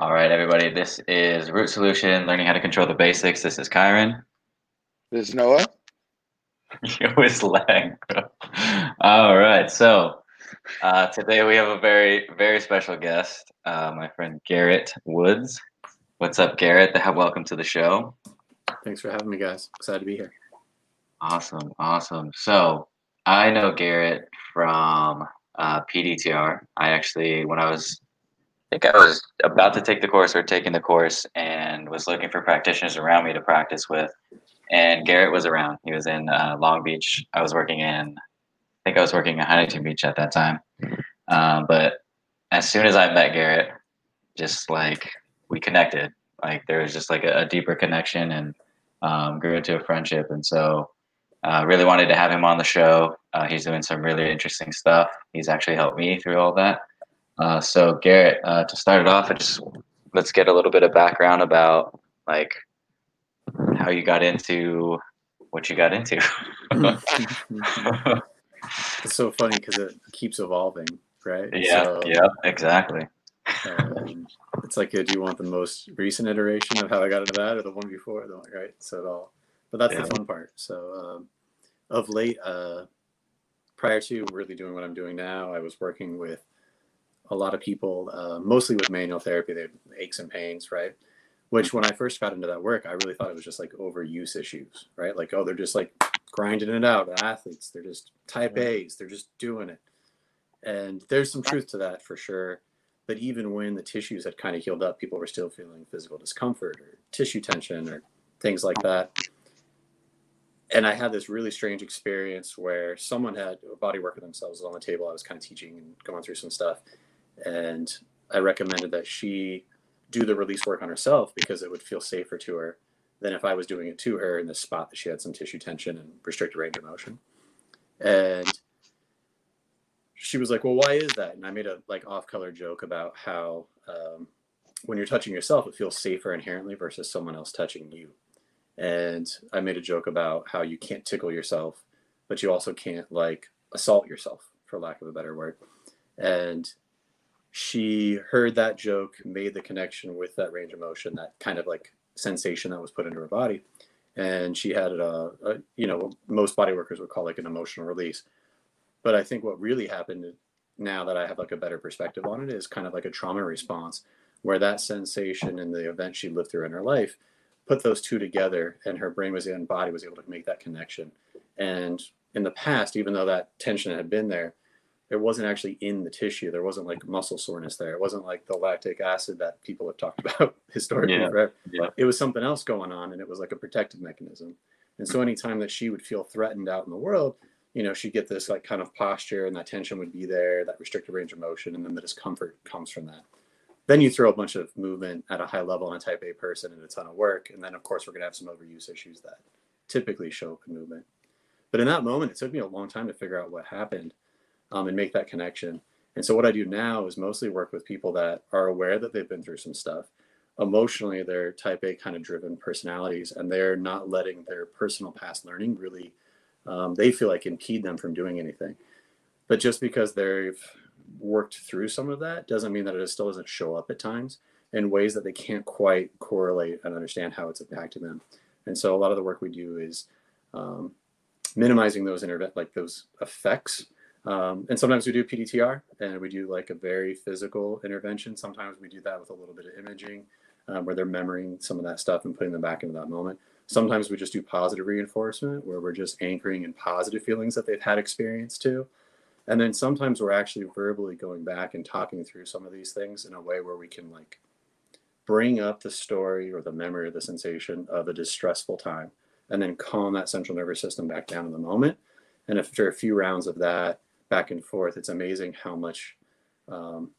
All right, everybody. This is Root Solution, learning how to control the basics. This is Kyron. This is Noah. You was lag. All right. So uh, today we have a very, very special guest, uh, my friend Garrett Woods. What's up, Garrett? Welcome to the show. Thanks for having me, guys. Excited to be here. Awesome. Awesome. So I know Garrett from uh, PDTR. I actually, when I was I think I was about to take the course or taking the course and was looking for practitioners around me to practice with. And Garrett was around. He was in uh, Long Beach. I was working in, I think I was working in Huntington Beach at that time. Um, but as soon as I met Garrett, just like we connected, like there was just like a, a deeper connection and um, grew into a friendship. And so uh, really wanted to have him on the show. Uh, he's doing some really interesting stuff. He's actually helped me through all that. Uh, so Garrett, uh, to start it off, I just let's get a little bit of background about like how you got into what you got into. it's so funny because it keeps evolving, right? Yeah, so, yeah, exactly. Um, it's like, uh, do you want the most recent iteration of how I got into that, or the one before? The one, right? So it all, but that's yeah. the fun part. So um, of late, uh, prior to really doing what I'm doing now, I was working with a lot of people, uh, mostly with manual therapy, they have aches and pains, right? Which when I first got into that work, I really thought it was just like overuse issues, right? Like, oh, they're just like grinding it out. Athletes, they're just type A's, they're just doing it. And there's some truth to that for sure. But even when the tissues had kind of healed up, people were still feeling physical discomfort or tissue tension or things like that. And I had this really strange experience where someone had a body work of themselves on the table. I was kind of teaching and going through some stuff and I recommended that she do the release work on herself because it would feel safer to her than if I was doing it to her in the spot that she had some tissue tension and restricted range of motion. And she was like, "Well, why is that?" And I made a like off-color joke about how um, when you're touching yourself, it feels safer inherently versus someone else touching you. And I made a joke about how you can't tickle yourself, but you also can't like assault yourself, for lack of a better word. And she heard that joke, made the connection with that range of motion, that kind of like sensation that was put into her body. And she had a, a you know, most body workers would call like an emotional release. But I think what really happened now that I have like a better perspective on it is kind of like a trauma response where that sensation and the event she lived through in her life put those two together and her brain was and body was able to make that connection. And in the past, even though that tension had been there, it wasn't actually in the tissue. There wasn't like muscle soreness there. It wasn't like the lactic acid that people have talked about historically. Yeah. Right? Yeah. It was something else going on, and it was like a protective mechanism. And so, anytime that she would feel threatened out in the world, you know, she'd get this like kind of posture, and that tension would be there, that restricted range of motion, and then the discomfort comes from that. Then you throw a bunch of movement at a high level on a type A person and a ton of work, and then of course we're gonna have some overuse issues that typically show up in movement. But in that moment, it took me a long time to figure out what happened um, and make that connection. And so what I do now is mostly work with people that are aware that they've been through some stuff. Emotionally, they're type A kind of driven personalities, and they're not letting their personal past learning really, um, they feel like impede them from doing anything. But just because they've worked through some of that doesn't mean that it still doesn't show up at times in ways that they can't quite correlate and understand how it's impacting them. And so a lot of the work we do is um, minimizing those interve- like those effects um, and sometimes we do PDTR and we do like a very physical intervention. Sometimes we do that with a little bit of imaging um, where they're memorying some of that stuff and putting them back into that moment. Sometimes we just do positive reinforcement where we're just anchoring in positive feelings that they've had experience to. And then sometimes we're actually verbally going back and talking through some of these things in a way where we can like bring up the story or the memory or the sensation of a distressful time and then calm that central nervous system back down in the moment. And after a few rounds of that, back and forth, it's amazing how much um,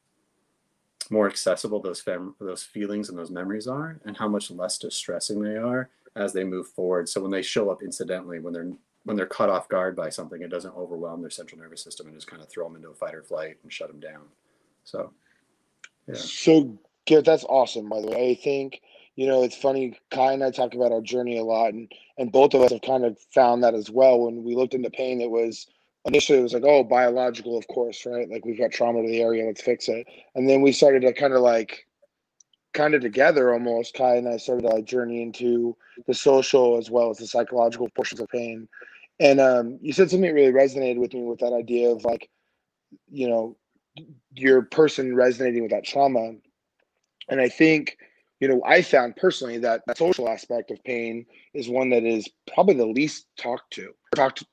more accessible those fam- those feelings and those memories are, and how much less distressing they are as they move forward. So when they show up incidentally, when they're when they're caught off guard by something, it doesn't overwhelm their central nervous system and just kind of throw them into a fight or flight and shut them down. So, yeah. So, Garrett, that's awesome. By the way, I think you know it's funny. Kai and I talk about our journey a lot, and and both of us have kind of found that as well. When we looked into pain, it was initially it was like, oh, biological, of course, right? Like we've got trauma to the area, let's fix it. And then we started to kind of like kind of together almost, Kai and I started to like journey into the social as well as the psychological portions of pain. And um, you said something that really resonated with me with that idea of like, you know, your person resonating with that trauma. And I think, you know, I found personally that the social aspect of pain is one that is probably the least talked to, talked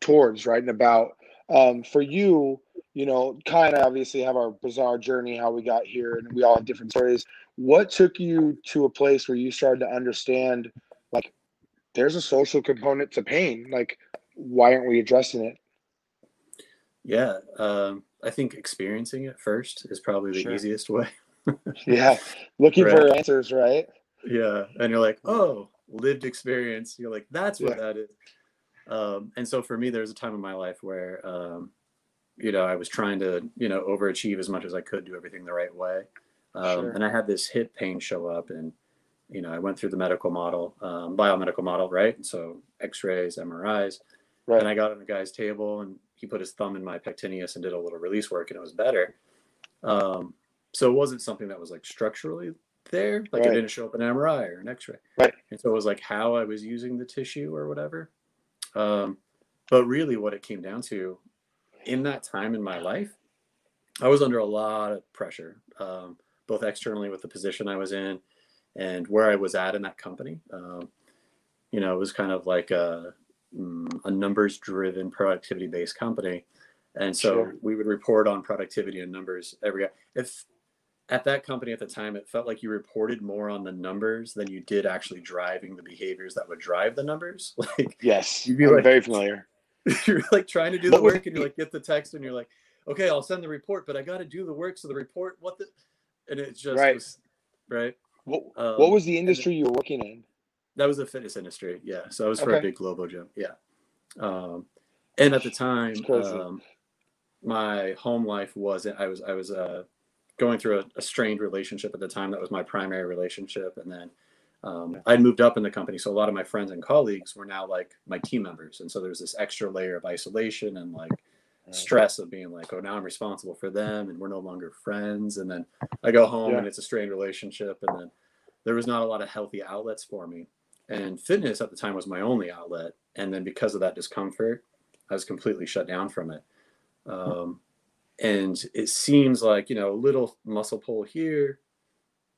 towards, right? And about um, for you, you know, kind of obviously have our bizarre journey, how we got here, and we all have different stories. What took you to a place where you started to understand, like, there's a social component to pain? Like, why aren't we addressing it? Yeah, um, I think experiencing it first is probably the sure. easiest way. yeah, looking right. for answers, right? Yeah, and you're like, oh, lived experience. You're like, that's what yeah. that is. Um, and so for me, there was a time in my life where, um, you know, I was trying to, you know, overachieve as much as I could, do everything the right way. Um, sure. And I had this hip pain show up, and you know, I went through the medical model, um, biomedical model, right? So X-rays, MRIs, right. and I got on the guy's table, and he put his thumb in my pectineus and did a little release work, and it was better. Um, so it wasn't something that was like structurally there, like right. it didn't show up in an MRI or an X-ray. Right. And so it was like how I was using the tissue or whatever. Um, but really, what it came down to in that time in my life, I was under a lot of pressure, um, both externally with the position I was in and where I was at in that company. Um, you know, it was kind of like a, mm, a numbers driven, productivity based company. And so sure. we would report on productivity and numbers every if at that company at the time it felt like you reported more on the numbers than you did actually driving the behaviors that would drive the numbers. Like yes you'd be like, very familiar. you're like trying to do the work and you like get the text and you're like okay i'll send the report but i got to do the work so the report what the and it just right. was, right? What, um, what was the industry you were working in? That was the fitness industry yeah. So i was for okay. a big global gym yeah. Um and at the time um, my home life wasn't. i was i was uh going through a, a, strained relationship at the time. That was my primary relationship, and then um, I'd moved up in the company, so a lot of my friends and colleagues were now like my team members, and so there's this extra layer of isolation and like stress of being like, oh, now I'm responsible for them, and we're no longer friends. And then I go home, yeah. and it's a strained relationship, and then there was not a lot of healthy outlets for me. And fitness at the time was my only outlet, and then because of that discomfort, I was completely shut down from it. Um, and it seems like you know a little muscle pull here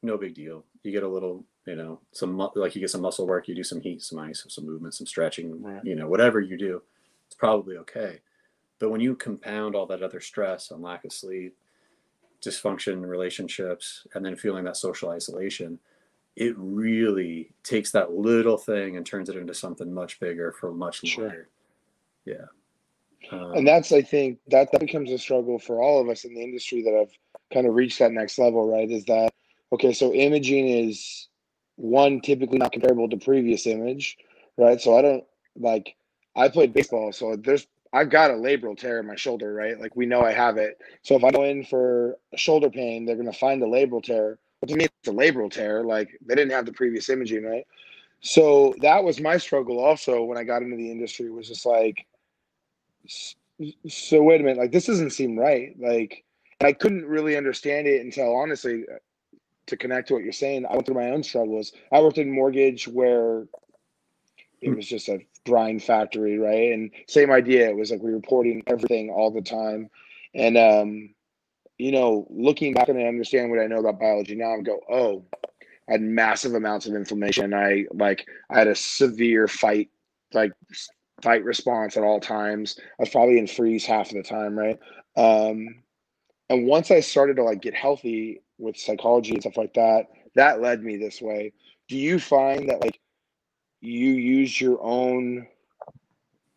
no big deal you get a little you know some like you get some muscle work you do some heat some ice some movement some stretching right. you know whatever you do it's probably okay but when you compound all that other stress and lack of sleep dysfunction relationships and then feeling that social isolation it really takes that little thing and turns it into something much bigger for much longer sure. yeah um, and that's, I think, that that becomes a struggle for all of us in the industry that have kind of reached that next level, right? Is that okay? So imaging is one typically not comparable to previous image, right? So I don't like I played baseball, so there's I've got a labral tear in my shoulder, right? Like we know I have it. So if I go in for shoulder pain, they're gonna find the labral tear. But to me, it's a labral tear. Like they didn't have the previous imaging, right? So that was my struggle also when I got into the industry was just like so wait a minute like this doesn't seem right like i couldn't really understand it until honestly to connect to what you're saying i went through my own struggles. I worked in mortgage where it was just a grind factory right? And same idea it was like we were reporting everything all the time. And um you know looking back and I understand what i know about biology now i go oh i had massive amounts of inflammation. I like i had a severe fight like fight response at all times. I was probably in freeze half of the time, right? Um, and once I started to like get healthy with psychology and stuff like that, that led me this way. Do you find that like you use your own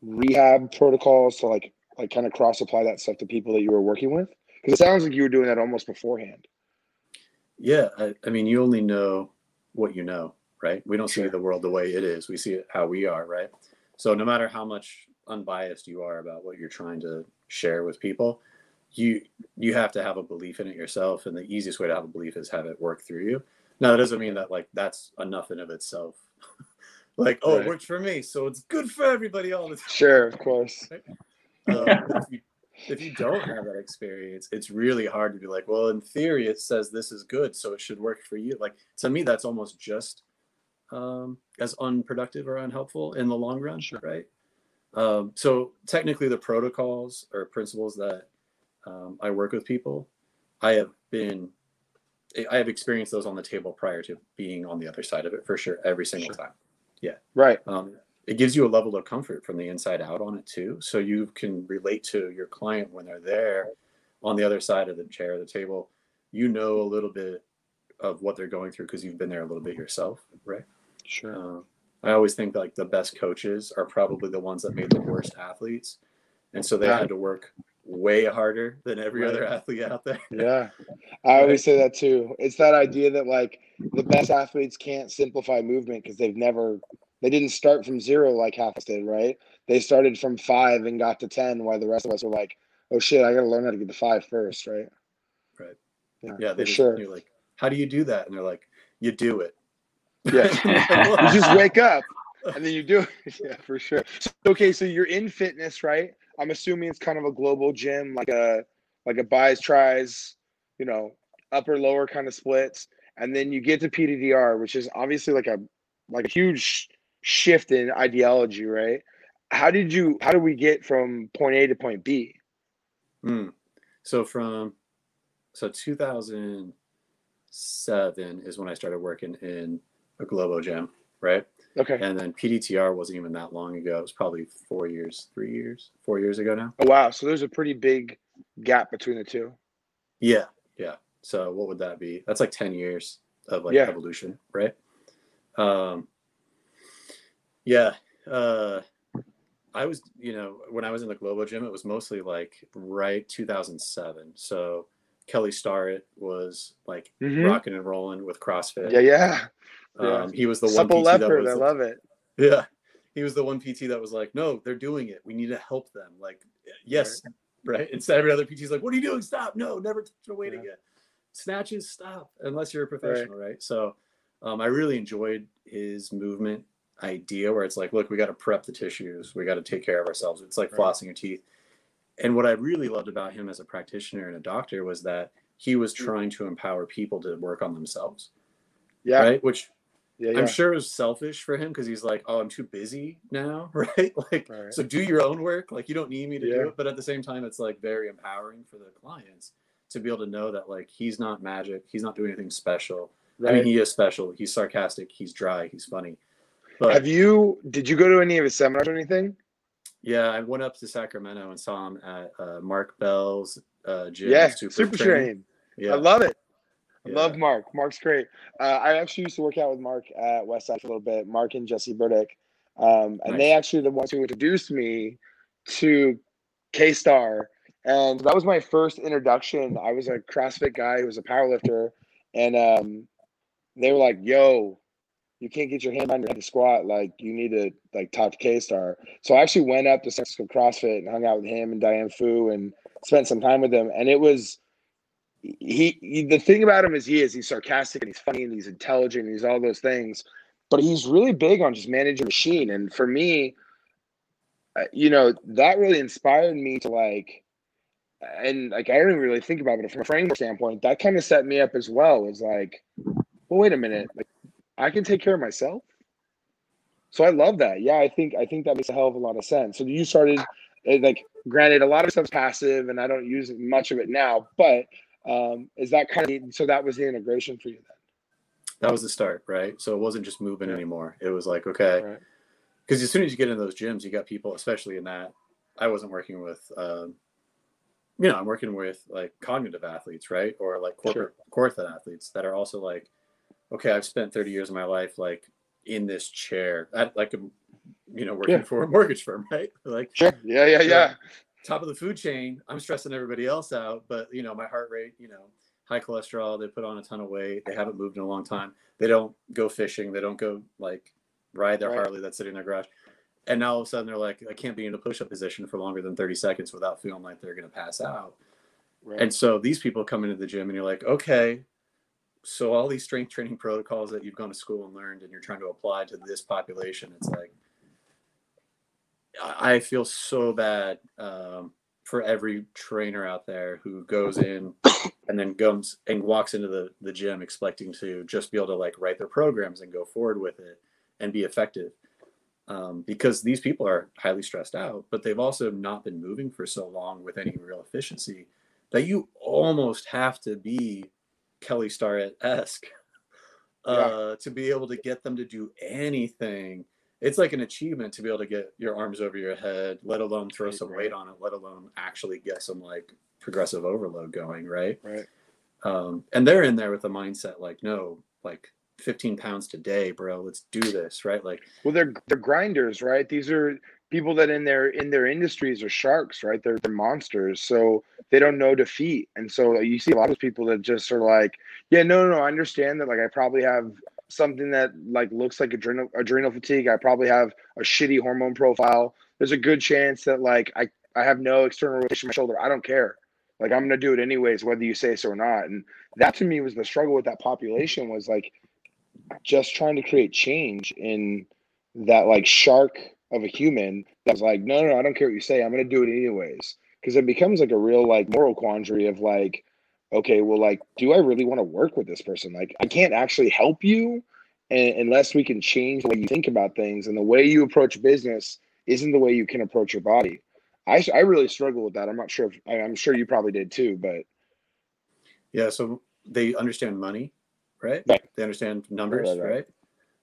rehab protocols to like like kind of cross apply that stuff to people that you were working with? Because it sounds like you were doing that almost beforehand. Yeah, I, I mean, you only know what you know, right? We don't sure. see the world the way it is. We see it how we are, right? So no matter how much unbiased you are about what you're trying to share with people, you you have to have a belief in it yourself, and the easiest way to have a belief is have it work through you. Now that doesn't mean that like that's enough in of itself. like oh, right. it worked for me, so it's good for everybody all the time. Sure, of course. Right? Um, if, you, if you don't have that experience, it's really hard to be like, well, in theory, it says this is good, so it should work for you. Like to me, that's almost just um, as unproductive or unhelpful in the long run, Sure. right? Um, so technically, the protocols or principles that um, I work with people, I have been, I have experienced those on the table prior to being on the other side of it for sure, every single Sure. time. Yeah, right. Um, it gives you a level of comfort from the inside out on it too, so you can relate to your client when they're there on the other side of the chair, the table. You know a little bit of what they're going through because you've been there a little bit yourself, right? Sure. Um, I always think like the best coaches are probably the ones that made the worst athletes, and so they Yeah. had to work way harder than every Right. other athlete out there. Yeah. I always say that too. It's that idea that like the best athletes can't simplify movement because they've never they didn't start from zero like half us did, right? They started from five and got to ten, while the rest of us were like, oh shit, I gotta learn how to get to five first, right? Right. Yeah, Yeah, they for just, sure. you're like, how do you do that? And they're like, you do it. Yeah. you just wake up and then you do it. Yeah, for sure. So, okay, so you're in fitness, right? I'm assuming it's kind of a global gym, like a like a buys tries, you know, upper lower kind of splits, and then you get to PDTR, which is obviously like a like a huge shift in ideology, right? How did you? How did we get from point A to point B? Hmm. So from so 2007 is when I started working in a Globo gym, right? Okay. And then PDTR wasn't even that long ago. It was probably four years, three years, four years ago now. Oh wow. So there's a pretty big gap between the two. Yeah, yeah. So what would that be? That's like 10 years of like Yeah. evolution, right? Um yeah. Uh I was, you know, when I was in the Globo gym, it was mostly like right 2007. So Kelly Starrett was like Mhm. rocking and rolling with CrossFit. Yeah, yeah. Yeah. Um, he was the Supple one PT that leopard. was I love it. yeah. He was the one PT that was like, no, they're doing it. We need to help them. Like, yes, right. Instead, every other PT's like, what are you doing? Stop. No, never touch a weight Yeah. again. Snatches, stop. Unless you're a professional, right? So um, I really enjoyed his movement idea where it's like, look, we got to prep the tissues. We got to take care of ourselves. It's like Right. flossing your teeth. And what I really loved about him as a practitioner and a doctor was that he was trying to empower people to work on themselves, Yeah. right? Which Yeah. Yeah. I'm sure it was selfish for him because he's like, oh, I'm too busy now, right? Like, Right. so do your own work. Like, you don't need me to Yeah. do it. But at the same time, it's like very empowering for the clients to be able to know that like he's not magic. He's not doing anything special. I mean, he is special. He's sarcastic. He's dry. He's funny. But Have you? Did you go to any of his seminars or anything? yeah, I went up to Sacramento and saw him at uh, Mark Bell's uh, gym. yeah. Super, Super, Training. train. Yeah. I love it. I Yeah. love Mark. Mark's great. Uh, I actually used to work out with Mark at Westside for a little bit. Mark and Jesse Burdick, um, and they actually the ones who introduced me to K Star, and that was my first introduction. I was a CrossFit guy who was a powerlifter, and um, they were like, "Yo, you can't get your hand on your head to squat. Like, you need to like talk to K Star." So I actually went up to San Francisco CrossFit and hung out with him and Diane Fu and spent some time with them, and it was he, he the thing about him is he is he's sarcastic and he's funny and he's intelligent and he's all those things but he's really big on just managing machine. And for me uh, you know that really inspired me to like and like i didn't really think about it from a framework standpoint that kind of set me up as well as like well wait a minute like i can take care of myself? So i love that. Yeah i think i think that makes a hell of a lot of sense. So you started uh, like granted a lot of stuff's passive and i don't use much of it now but um is that kind of so that was the integration for you then. that was the start, right? So it wasn't just moving Yeah. anymore. It was like, okay, then right because as soon as you get in those gyms, you got people, especially in that. I wasn't working with, um, you know, I'm working with like cognitive athletes, right, or like corporate corporate athletes that are also like, okay, I've spent 30 years of my life like in this chair, at like a, you know, working Yeah. for a mortgage firm, right? Like sure yeah yeah yeah top of the food chain. I'm stressing everybody else out, but you know, my heart rate, you know, high cholesterol. They put on a ton of weight. They haven't moved in a long time. They don't go fishing. They don't go like ride their Right. Harley that's sitting in their garage. And now all of a sudden they're like, I can't be in a push-up position for longer than 30 seconds without feeling like they're to pass out. right. And so these people come into the gym and you're like, okay, so all these strength training protocols that you've gone to school and learned and you're trying to apply to this population, it's like, I feel so bad um, for every trainer out there who goes in and then comes and walks into the, the gym expecting to just be able to like write their programs and go forward with it and be effective. Um, because these people are highly stressed out, but they've also not been moving for so long with any real efficiency that you almost have to be Kelly Starrett esque uh, yeah. to be able to get them to do anything. It's like an achievement to be able to get your arms over your head, let alone throw right, some right. weight on it, let alone actually get some like progressive overload going, right? Right. Um, and they're in there with a mindset like, no, like 15 pounds today, bro. Let's do this, right? Like, well, they're they're grinders, right? These are people that in their in their industries are sharks, right? They're, they're monsters, so they don't know defeat, and so you see a lot of people that just are like, yeah, no, no, no, I understand that. Like, I probably have something that like looks like adrenal adrenal fatigue. I probably have a shitty hormone profile. There's a good chance that like I I have no external rotation in my shoulder. I don't care. Like I'm gonna do it anyways, whether you say so or not. And that to me was the struggle with that population was like just trying to create change in that like shark of a human that's like, no, no, I don't care what you say. I'm to do it anyways. Because it becomes like a real like moral quandary of like, okay, well, like, do I really want to work with this person? Like, I can't actually help you unless we can change the way you think about things and the way you approach business isn't the way you can approach your body. I, I really struggle with that. I'm not sure if I'm sure you probably did too, but yeah. So they understand money right? right. They understand numbers, right? right, right.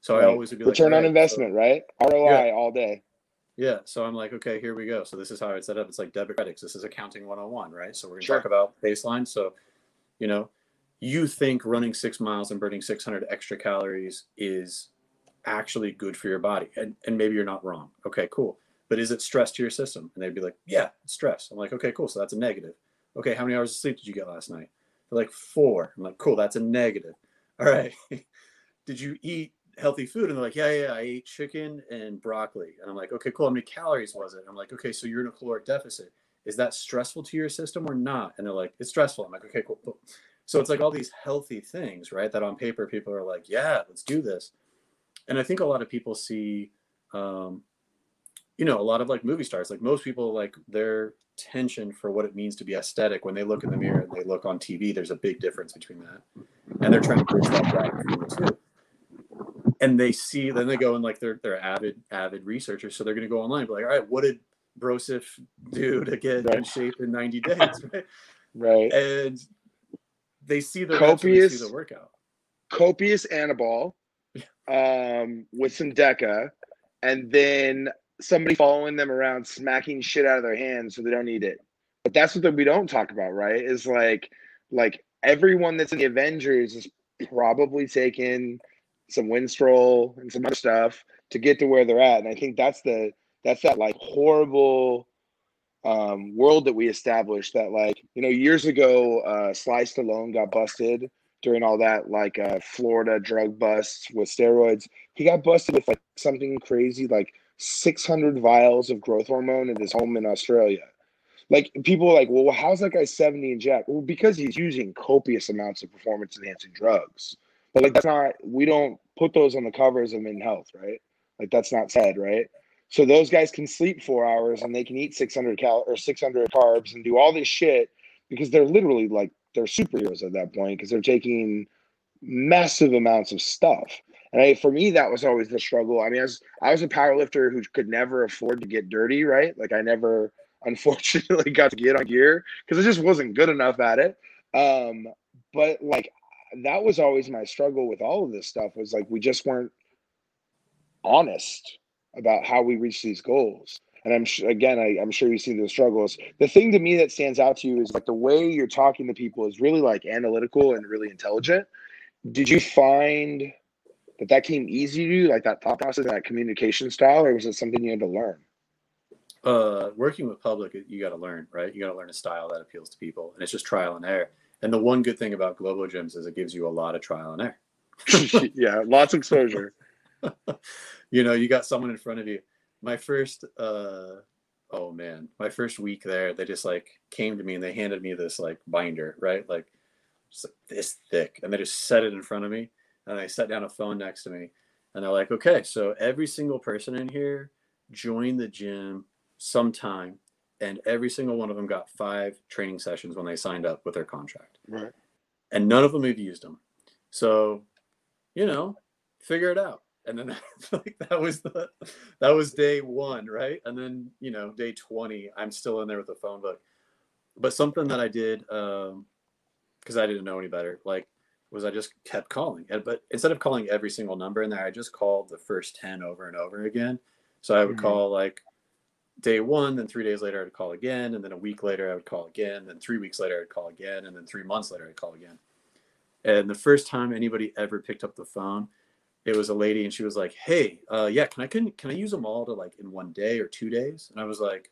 So I always would be return like, on investment, so, right? ROI yeah. all day. Yeah. So I'm like, okay, here we go. So this is how I set up. It's like debit credits. This is accounting 101, right? So we're gonna sure. talk about baseline. So, you know, you think running six miles and burning 600 extra calories is actually good for your body, and and maybe you're not wrong. Okay, cool. But is it stress to your system? And they'd be like, yeah, stress. I'm like, okay, cool. So that's a negative. Okay, how many hours of sleep did you get last night? They're like four. I'm like, cool. That's a negative all right, did you eat healthy food? And they're like, yeah, yeah, I ate chicken and broccoli. And I'm like, okay, cool. How many calories was it? I'm like, okay, so you're in a caloric deficit. Is that stressful to your system or not? And they're like, it's stressful. I'm like, okay, cool. cool. So it's like all these healthy things, right? That on paper people are like, yeah, let's do this. And I think a lot of people see, um, you know, a lot of like movie stars, like most people, like their tension for what it means to be aesthetic when they look in the mirror and they look on TV, there's a big difference between that and they're trying to bridge that gap too. And they see, then they go and like they're they're avid avid researchers, so they're going to go online, and be like, all right, what did Broseph do to get right. in shape in 90 days, right? right. And they see the copious see the workout, copious Anabol, um, with some Deca, and then somebody following them around smacking shit out of their hands so they don't eat it. But that's what we don't talk about, right? Is like like everyone that's in the Avengers is probably taking some Winstrol and some other stuff to get to where they're at. And I think that's the that's that like horrible um, world that we established that like you know years ago uh, Sly Stallone got busted during all that like uh, Florida drug busts with steroids. He got busted with like something crazy like 600 vials of growth hormone in his home in Australia like people are like, well, how's that guy 70 and Jack? Well, because he's using copious amounts of performance enhancing drugs. But like that's not we don't put those on the covers of in health, right? Like that's not said, right? So those guys can sleep four hours and they can eat 600 cal or 600 carbs and do all this shit because they're literally like they're superheroes at that point because they're taking massive amounts of stuff. And I, for me, that was always the struggle. I mean, I was I was a power lifter who could never afford to get dirty, right? Like I never unfortunately got to get on gear because it just wasn't good enough at it. Um, but like that was always my struggle with all of this stuff was like we just weren't honest about how we reach these goals. And I'm sure, again, I, I'm sure you see the struggles. The thing to me that stands out to you is like the way you're talking to people is really like analytical and really intelligent. Did you find that that came easy to you, like that thought process, that communication style, or was it something you had to learn? uh, working with public, you got to learn, right? You got to learn a style that appeals to people, and it's just trial and error. And the one good thing about Globo Gyms is it gives you a lot of trial and error. yeah, lots of exposure. you know, you got someone in front of you. My first, uh, oh man, my first week there, they just like came to me and they handed me this like binder, right? Like, just like this thick, and they just set it in front of me, and they set down a phone next to me, and they're like, okay, so every single person in here joined the gym sometime and every single one of them got five training sessions when they signed up with their contract. Right. And none of them have used them. So, you know, figure it out. And then like that was the that was day one, right? And then you know day twenty, I'm still in there with the phone book. But something that I did um because I didn't know any better, like was I just kept calling. But instead of calling every single number in there, I just called the first ten over and over again. So I would mm-hmm. call like day one, then three days later I'd call again, and then a week later I would call again, then three weeks later I'd call again, and then three months later I'd call again. And the first time anybody ever picked up the phone, it was a lady, and she was like, "Hey, uh, yeah, can I can can I use them all to like in one day or two days?" And I was like,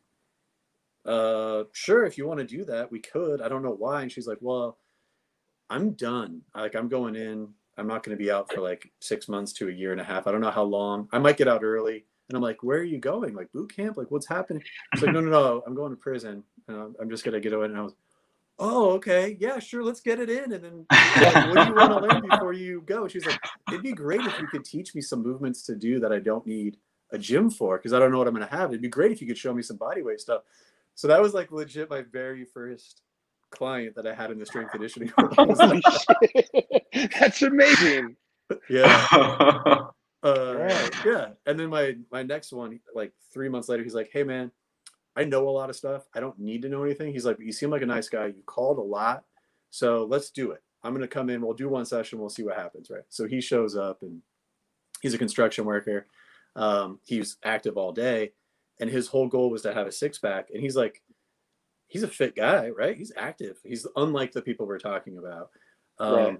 "Uh, sure, if you want to do that, we could. I don't know why." And she's like, "Well, I'm done. Like I'm going in. I'm not going to be out for like six months to a year and a half. I don't know how long. I might get out early." And I'm like, where are you going? Like boot camp? Like what's happening? She's like, no, no, no, I'm going to prison. I'm just gonna get away. And I was, oh, okay, yeah, sure, let's get it in. And then, like, what do you want to learn before you go? She's like, it'd be great if you could teach me some movements to do that I don't need a gym for because I don't know what I'm gonna have. It'd be great if you could show me some body weight stuff. So that was like legit my very first client that I had in the strength conditioning. That's amazing. Yeah. Uh. Yeah. And then my my next one, like three months later, he's like, "Hey man, I know a lot of stuff. I don't need to know anything." He's like, "You seem like a nice guy. You called a lot, so let's do it. I'm gonna come in. We'll do one session. We'll see what happens." Right. So he shows up and he's a construction worker. Um, he's active all day, and his whole goal was to have a six pack. And he's like, he's a fit guy, right? He's active. He's unlike the people we're talking about. Um, right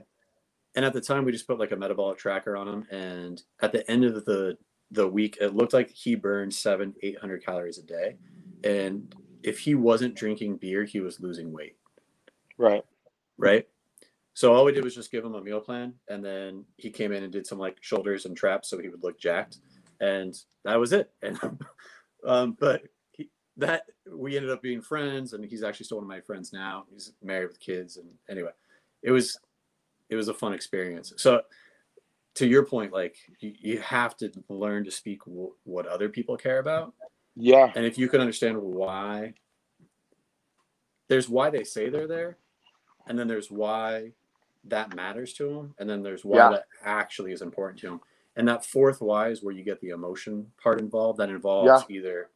and at the time we just put like a metabolic tracker on him and at the end of the the week it looked like he burned seven eight hundred calories a day and if he wasn't drinking beer he was losing weight right right so all we did was just give him a meal plan and then he came in and did some like shoulders and traps so he would look jacked and that was it and um, but he, that we ended up being friends and he's actually still one of my friends now he's married with kids and anyway it was it was a fun experience. So to your point, like you, you have to learn to speak w- what other people care about. Yeah. And if you can understand why there's why they say they're there, and then there's why that matters to them, and then there's why yeah. that actually is important to them. And that fourth why is where you get the emotion part involved. That involves yeah. either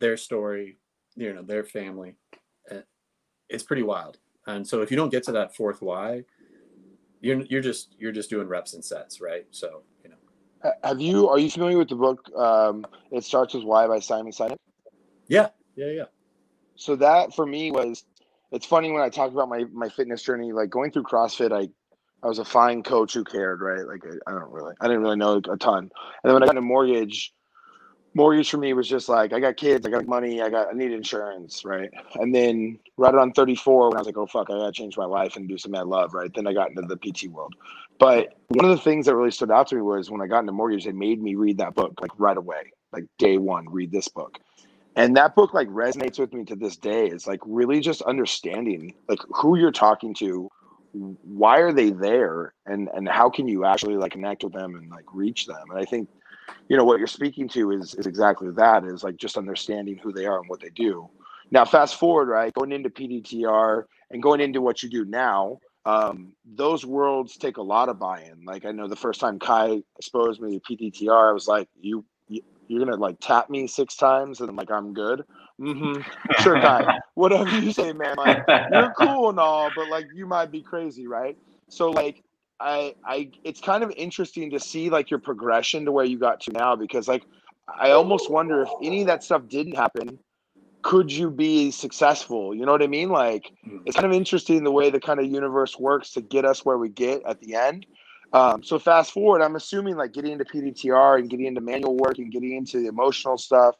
their story, you know, their family. Uh, it's pretty wild. And so if you don't get to that fourth why, you're you're just you're just doing reps and sets, right? So. Have you are you familiar with the book? Um, it starts with why by Simon Sinek. Yeah, yeah, yeah. So that for me was it's funny when I talk about my my fitness journey, like going through CrossFit, I I was a fine coach who cared, right? Like I, I don't really I didn't really know a ton. And then when I got a mortgage, mortgage for me was just like I got kids, I got money, I got I need insurance, right? And then right around 34, when I was like, oh fuck, I gotta change my life and do some mad love, right? Then I got into the PT world. But one of the things that really stood out to me was when I got into mortgage, they made me read that book like right away, like day one, read this book. And that book like resonates with me to this day. It's like really just understanding like who you're talking to, why are they there, and and how can you actually like connect with them and like reach them. And I think you know what you're speaking to is is exactly that is like just understanding who they are and what they do now fast forward right going into pdtr and going into what you do now um, those worlds take a lot of buy-in like i know the first time kai exposed me to pdtr i was like you, you you're gonna like tap me six times and I'm like I'm good. Mm-hmm. Sure, Kai. Whatever you say, man. Like you're cool and all, but like you might be crazy, right? So like I I it's kind of interesting to see like your progression to where you got to now because like I almost wonder if any of that stuff didn't happen, could you be successful? You know what I mean? Like hmm. it's kind of interesting the way the kind of universe works to get us where we get at the end. Um, so fast forward, I'm assuming like getting into PDTR and getting into manual work and getting into the emotional stuff,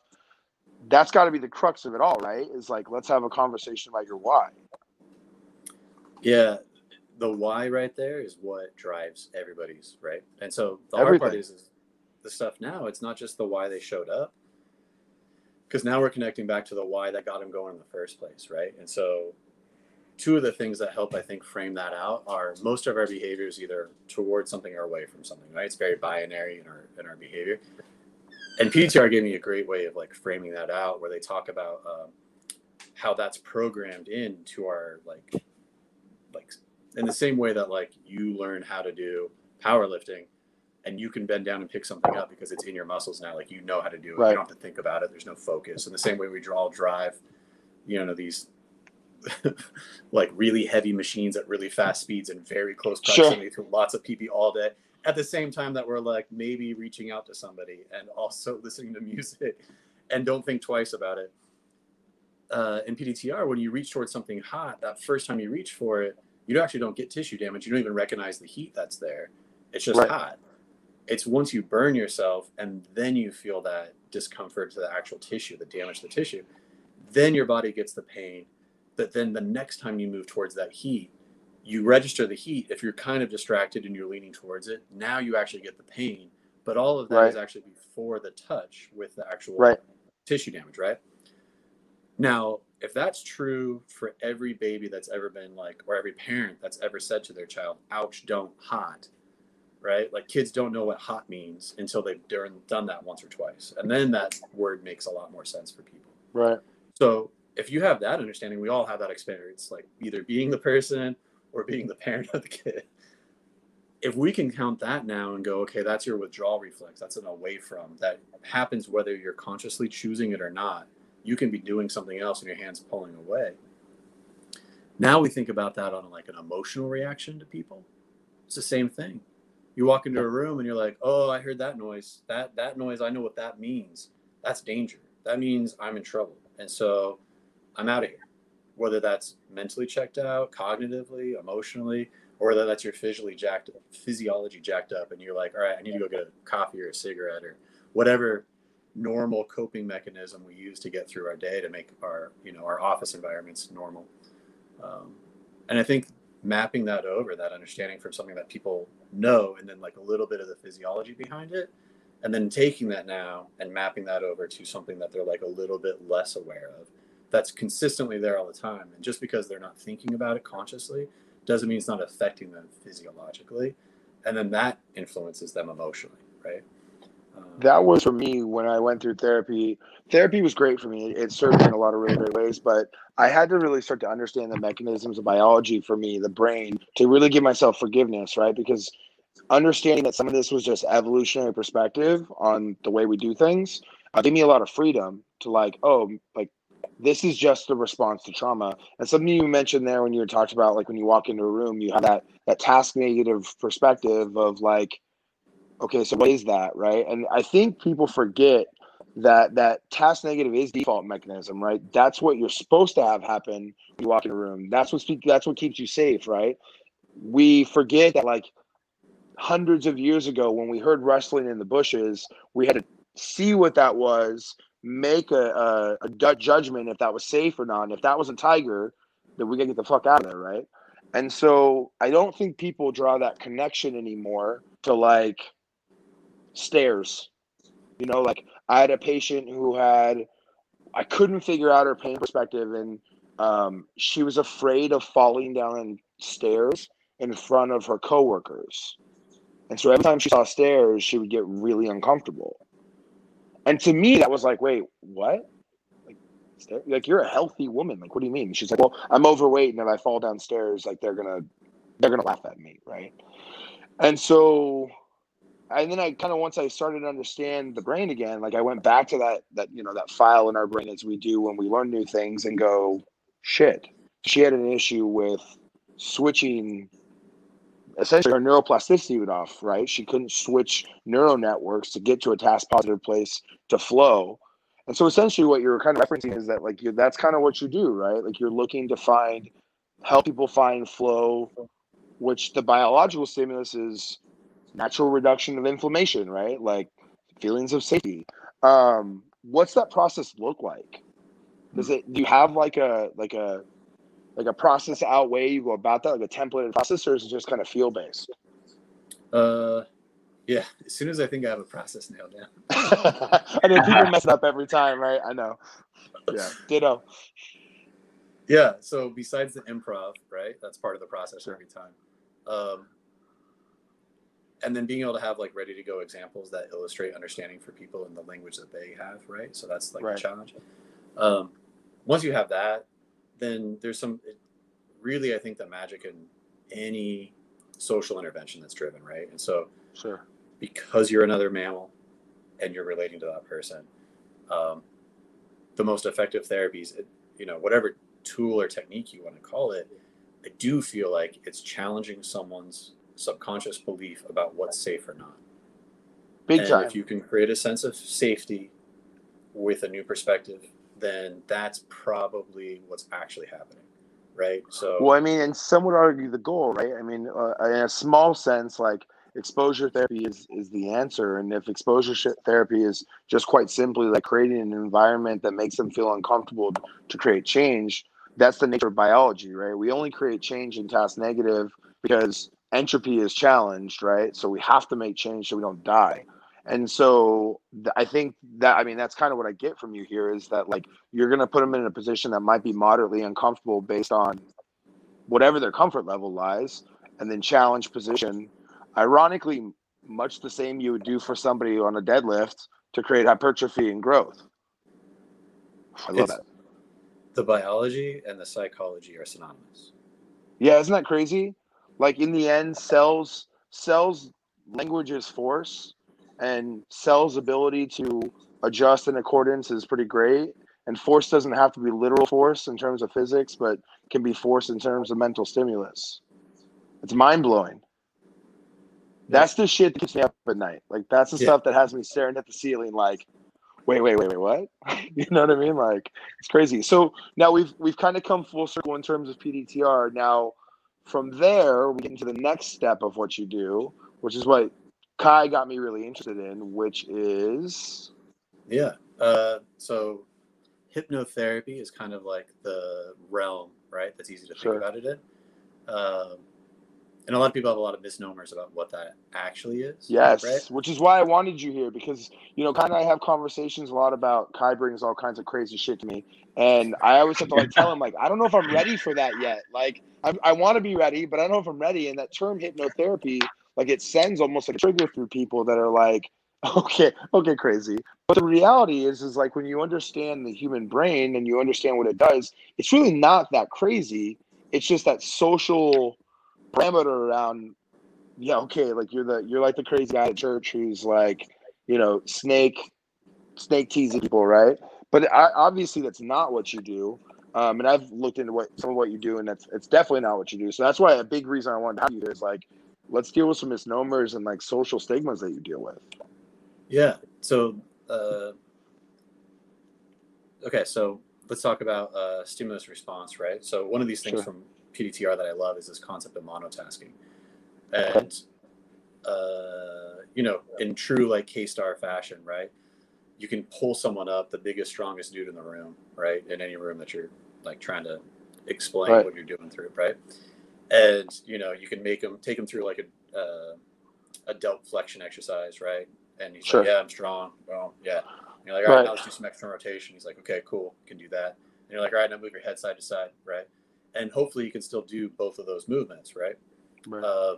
that's got to be the crux of it all, right? Is like let's have a conversation about your why. Yeah, the why right there is what drives everybody's right. And so the Everything. hard part is, is the stuff now. It's not just the why they showed up, because now we're connecting back to the why that got him going in the first place, right? And so two of the things that help I think frame that out are most of our behaviors either towards something or away from something, right? It's very binary in our in our behavior. And PTR gave me a great way of like framing that out, where they talk about um, how that's programmed into our like like in the same way that like you learn how to do powerlifting and you can bend down and pick something up because it's in your muscles now like you know how to do it Right. you don't have to think about it there's no focus in the same way we draw drive you know these like really heavy machines at really fast speeds and very close Sure. proximity to lots of people all day at the same time that we're like maybe reaching out to somebody and also listening to music and don't think twice about it uh, in PDTR, when you reach towards something hot, that first time you reach for it, you actually don't get tissue damage. You don't even recognize the heat that's there. It's just Right. hot. It's once you burn yourself and then you feel that discomfort to the actual tissue, the damage to the tissue, then your body gets the pain. But then the next time you move towards that heat, you register the heat. If you're kind of distracted and you're leaning towards it, now you actually get the pain. But all of that is Right. actually before the touch with the actual Right. tissue damage, right? Now, if that's true for every baby that's ever been like, or every parent that's ever said to their child, ouch, don't hot, right? Like kids don't know what hot means until they've done, done that once or twice. And then that word makes a lot more sense for people. Right. So if you have that understanding, we all have that experience, like either being the person or being the parent of the kid. If we can count that now and go, okay, that's your withdrawal reflex, that's an away from, that happens whether you're consciously choosing it or not. You can be doing something else and your hands pulling away. Now we think about that on like an emotional reaction to people. It's the same thing. You walk into a room and you're like, "Oh, I heard that noise. That that noise, I know what that means. That's danger. That means I'm in trouble." And so I'm out of here. Whether that's mentally checked out, cognitively, emotionally, or whether that's your physically jacked physiology jacked up and you're like, all right, I need to go get a coffee or a cigarette or whatever normal coping mechanism we use to get through our day to make our, you know, our office environments normal. Um, and I think mapping that over, that understanding from something that people know, and then like a little bit of the physiology behind it, and then taking that now and mapping that over to something that they're like a little bit less aware of that's consistently there all the time. And just because they're not thinking about it consciously doesn't mean it's not affecting them physiologically. And then that influences them emotionally right That was for me when I went through therapy. Therapy was great for me. It served me in a lot of really great ways, but I had to really start to understand the mechanisms of biology for me, the brain, to really give myself forgiveness, right? Because understanding that some of this was just evolutionary perspective on the way we do things uh, gave me a lot of freedom to like, oh, like this is just the response to trauma. And something you mentioned there when you talked about like when you walk into a room, you have that that task negative perspective of like, okay, so what is that, right? And I think people forget that that task negative is default mechanism, right? That's what you're supposed to have happen when you walk in a room. That's what that's what keeps you safe, right? We forget that like hundreds of years ago when we heard rustling in the bushes, we had to see what that was, make a, a, a judgment if that was safe or not. And if that was a tiger, then we gotta get the fuck out of there, right? And so I don't think people draw that connection anymore to like stairs. You know, like I had a patient who had I couldn't figure out her pain perspective and um, she was afraid of falling down stairs in front of her coworkers. And so every time she saw stairs, she would get really uncomfortable. And to me, that was like, wait, what? Like, like you're a healthy woman. Like, what do you mean? She's like, well, I'm overweight, and if I fall downstairs, like they're gonna, they're gonna laugh at me, right? And so, and then I kind of once I started to understand the brain again, like I went back to that that you know that file in our brain as we do when we learn new things and go, shit. She had an issue with switching essentially her neuroplasticity went off, right? She couldn't switch neural networks to get to a task positive place to flow. And so essentially what you're kind of referencing is that like you that's kind of what you do, right? Like you're looking to find help people find flow, which the biological stimulus is natural reduction of inflammation, right? Like feelings of safety. Um, what's that process look like? Does it do you have like a like a like a process out way you go about that, like a templated process, or is it just kind of feel based? uh yeah as soon as i think i have a process nailed down I know people mess it up every time, right? I know. Yeah, ditto. Yeah. So besides the improv, right? That's part of the process every time. Um, and then being able to have like ready to go examples that illustrate understanding for people in the language that they have, right? So that's like Right. the challenge. Um, once you have that, then there's some really I think the magic in any social intervention that's driven, right? And so Sure. because you're another mammal and you're relating to that person, um, the most effective therapies, you know, whatever tool or technique you want to call it, I do feel like it's challenging someone's subconscious belief about what's safe or not. Big and time. if you can create a sense of safety with a new perspective, then that's probably what's actually happening, right? So, Well, I mean, and some would argue the goal, right? I mean, uh, in a small sense, like exposure therapy is, is the answer. And if exposure therapy is just quite simply like creating an environment that makes them feel uncomfortable to create change, that's the nature of biology, right? We only create change in task negative because entropy is challenged, right? So we have to make change so we don't die. And so th- I think that I mean that's kind of what I get from you here is that like you're going to put them in a position that might be moderately uncomfortable based on whatever their comfort level lies and then challenge position ironically much the same you would do for somebody on a deadlift to create hypertrophy and growth i love It's- that the biology and the psychology are synonymous. yeah isn't that crazy like in the end cells cells language is force and cells ability to adjust in accordance is pretty great. And force doesn't have to be literal force in terms of physics but can be force in terms of mental stimulus. It's mind-blowing. That's the shit that keeps me up at night. Like that's the Yeah. stuff that has me staring at the ceiling like wait wait wait wait what? You know what i mean? Like it's crazy. So now we've we've kind of come full circle in terms of pdtr now from there we get into the next step of what you do which is what kai got me really interested in which is Yeah. Uh, so hypnotherapy is kind of like the realm, right? That's easy to think Sure. about it in. Um, and a lot of people have a lot of misnomers about what that actually is. Yes, Right. which is why I wanted you here because you know, kind of I have conversations a lot about Kai brings all kinds of crazy shit to me, and I always have to like tell him like I don't know if I'm ready for that yet. Like I, I want to be ready, but I don't know if I'm ready. And that term hypnotherapy, like it sends almost like a trigger through people that are like, okay, okay, crazy. But the reality is, is like when you understand the human brain and you understand what it does, it's really not that crazy. It's just that social parameter around yeah, okay, like you're the you're like the crazy guy at church who's like, you know, snake snake teasing people, right? But I, obviously that's not what you do. Um, and I've looked into what some of what you do, and that's it's definitely not what you do. So that's why a big reason I wanted to have you here is like, let's deal with some misnomers and like social stigmas that you deal with. Yeah. So, uh, okay. So let's talk about uh, stimulus response, right? So one of these things Sure. from PDTR that I love is this concept of monotasking, and uh, you know, in true like K star fashion, right? You can pull someone up, the biggest, strongest dude in the room, right? In any room that you're like trying to explain Right. what you're doing through, right? And you know, you can make them take them through like a uh, a delt flexion exercise, right? And he's Sure. like, "Yeah, I'm strong." Well, yeah. And you're like, "All right, Right. now let's do some external rotation." He's like, "Okay, cool, can do that." And you're like, "All right, now move your head side to side, right?" And hopefully, you can still do both of those movements, right? Right. Uh,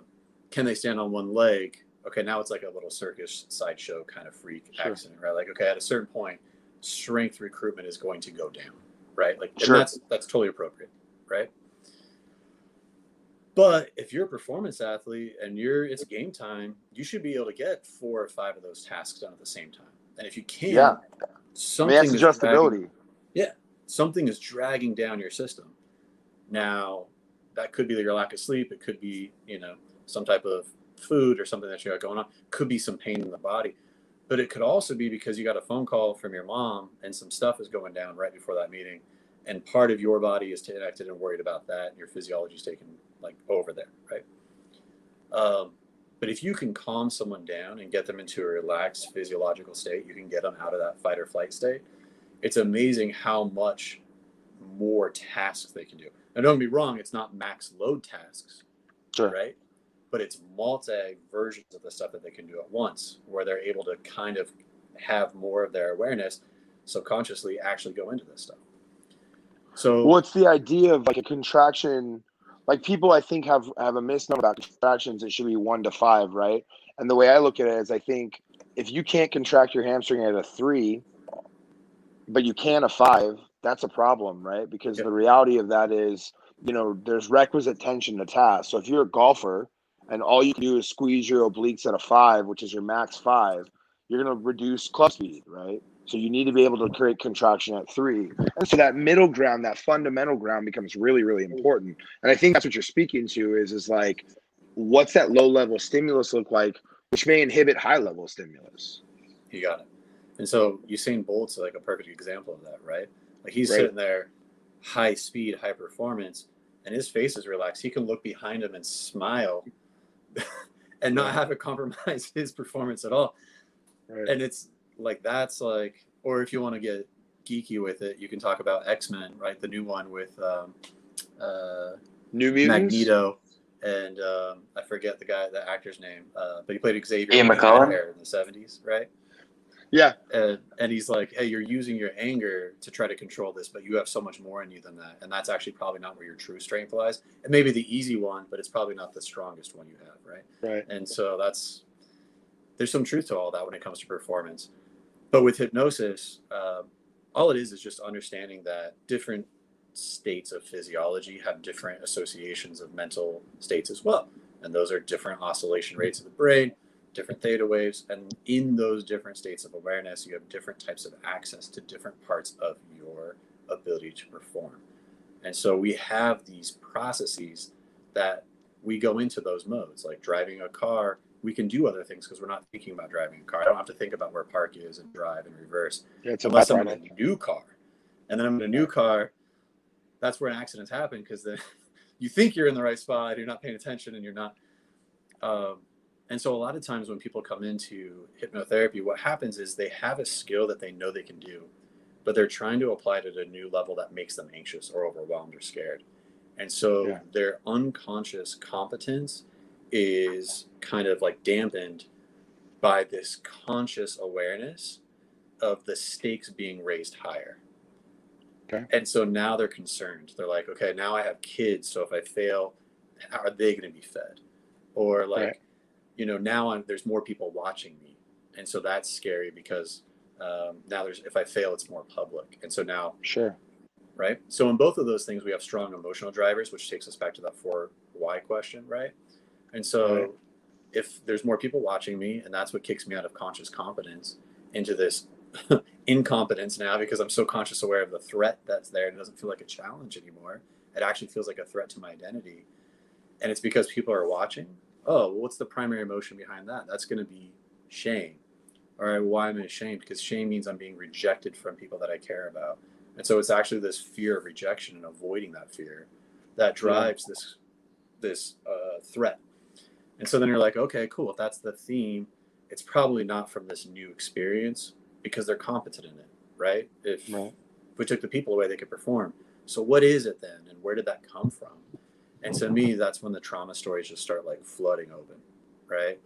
can they stand on one leg? Okay, now it's like a little circus sideshow kind of freak Sure. accident, right? Like, okay, at a certain point, strength recruitment is going to go down, right? Like, and Sure. that's that's totally appropriate, right? But if you're a performance athlete and you're it's game time, you should be able to get four or five of those tasks done at the same time. And if you can't, Yeah. I something mean, that's is dragging- adjustability. something is dragging down your system. Now, that could be your lack of sleep. It could be, you know, some type of food or something that you got going on. Could be some pain in the body. But it could also be because you got a phone call from your mom and some stuff is going down right before that meeting. And part of your body is connected and worried about that. And your physiology is taken like over there, right? Um, but if you can calm someone down and get them into a relaxed physiological state, you can get them out of that fight or flight state it's amazing how much more tasks they can do. Now, don't get me wrong, it's not max load tasks, Sure. right? But it's multi versions of the stuff that they can do at once, where they're able to kind of have more of their awareness subconsciously actually go into this stuff. So, What's the idea of like a contraction? Like people, I think have have a misnomer about contractions. It should be one to five, right? And the way I look at it is, I think if you can't contract your hamstring at a three, but you can a five, that's a problem, right? Because Yeah. the reality of that is, you know, there's requisite tension to task. So if you're a golfer and all you can do is squeeze your obliques at a five, which is your max five, you're going to reduce club speed, right? So you need to be able to create contraction at three. And so that middle ground, that fundamental ground becomes really, really important. And I think that's what you're speaking to is, is like, what's that low level stimulus look like, which may inhibit high level stimulus? You got it. And so Usain Bolt's like a perfect example of that, right? Like he's Right. sitting there, high speed, high performance, and his face is relaxed. He can look behind him and smile and not have it compromise his performance at all. Right. And it's like that's like, or if you want to get geeky with it, you can talk about X Men, right? The new one with um, uh, New mutants. Magneto and um, I forget the guy, the actor's name, uh, but he played Xavier Ian with red McKellen? hair in the seventies, right? Yeah. And, and he's like, hey, you're using your anger to try to control this, but you have so much more in you than that, and that's actually probably not where your true strength lies. It may be the easy one, but it's probably not the strongest one you have, right? Right. And so that's there's some truth to all that when it comes to performance. But with hypnosis, um, all it is is just understanding that different states of physiology have different associations of mental states as well. And those are different oscillation rates of the brain, different theta waves. And in those different states of awareness, you have different types of access to different parts of your ability to perform. And so we have these processes that we go into those modes, like driving a car. We can do other things because we're not thinking about driving a car. I don't have to think about where park is and drive and reverse Yeah, it's a unless I'm in a new car. And then I'm in a new car, that's where accidents happen because then you think you're in the right spot, you're not paying attention, and you're not. Um, and so a lot of times when people come into hypnotherapy, what happens is they have a skill that they know they can do, but they're trying to apply it at a new level that makes them anxious or overwhelmed or scared. And so Yeah. their unconscious competence is kind of like dampened by this conscious awareness of the stakes being raised higher. Okay. And so now they're concerned. They're like, okay, now I have kids, so if I fail, how are they going to be fed? Or like, Right. You know, now I'm, there's more people watching me, and so that's scary because um, now there's if I fail, it's more public, and so now Sure. right? So in both of those things, we have strong emotional drivers, which takes us back to that four why question, right? And so Right. if there's more people watching me, and that's what kicks me out of conscious competence into this incompetence now because I'm so conscious aware of the threat that's there and it doesn't feel like a challenge anymore. It actually feels like a threat to my identity. And it's because people are watching. Oh, well, what's the primary emotion behind that? That's going to be shame. All right, why am I ashamed? Because shame means I'm being rejected from people that I care about. And so it's actually this fear of rejection and avoiding that fear that drives this this uh, threat. And so then you're like, okay, cool. If that's the theme, it's probably not from this new experience because they're competent in it, right? If, Right. if we took the people away, they could perform. So what is it then, and where did that come from? And to me, that's when the trauma stories just start like flooding open, right?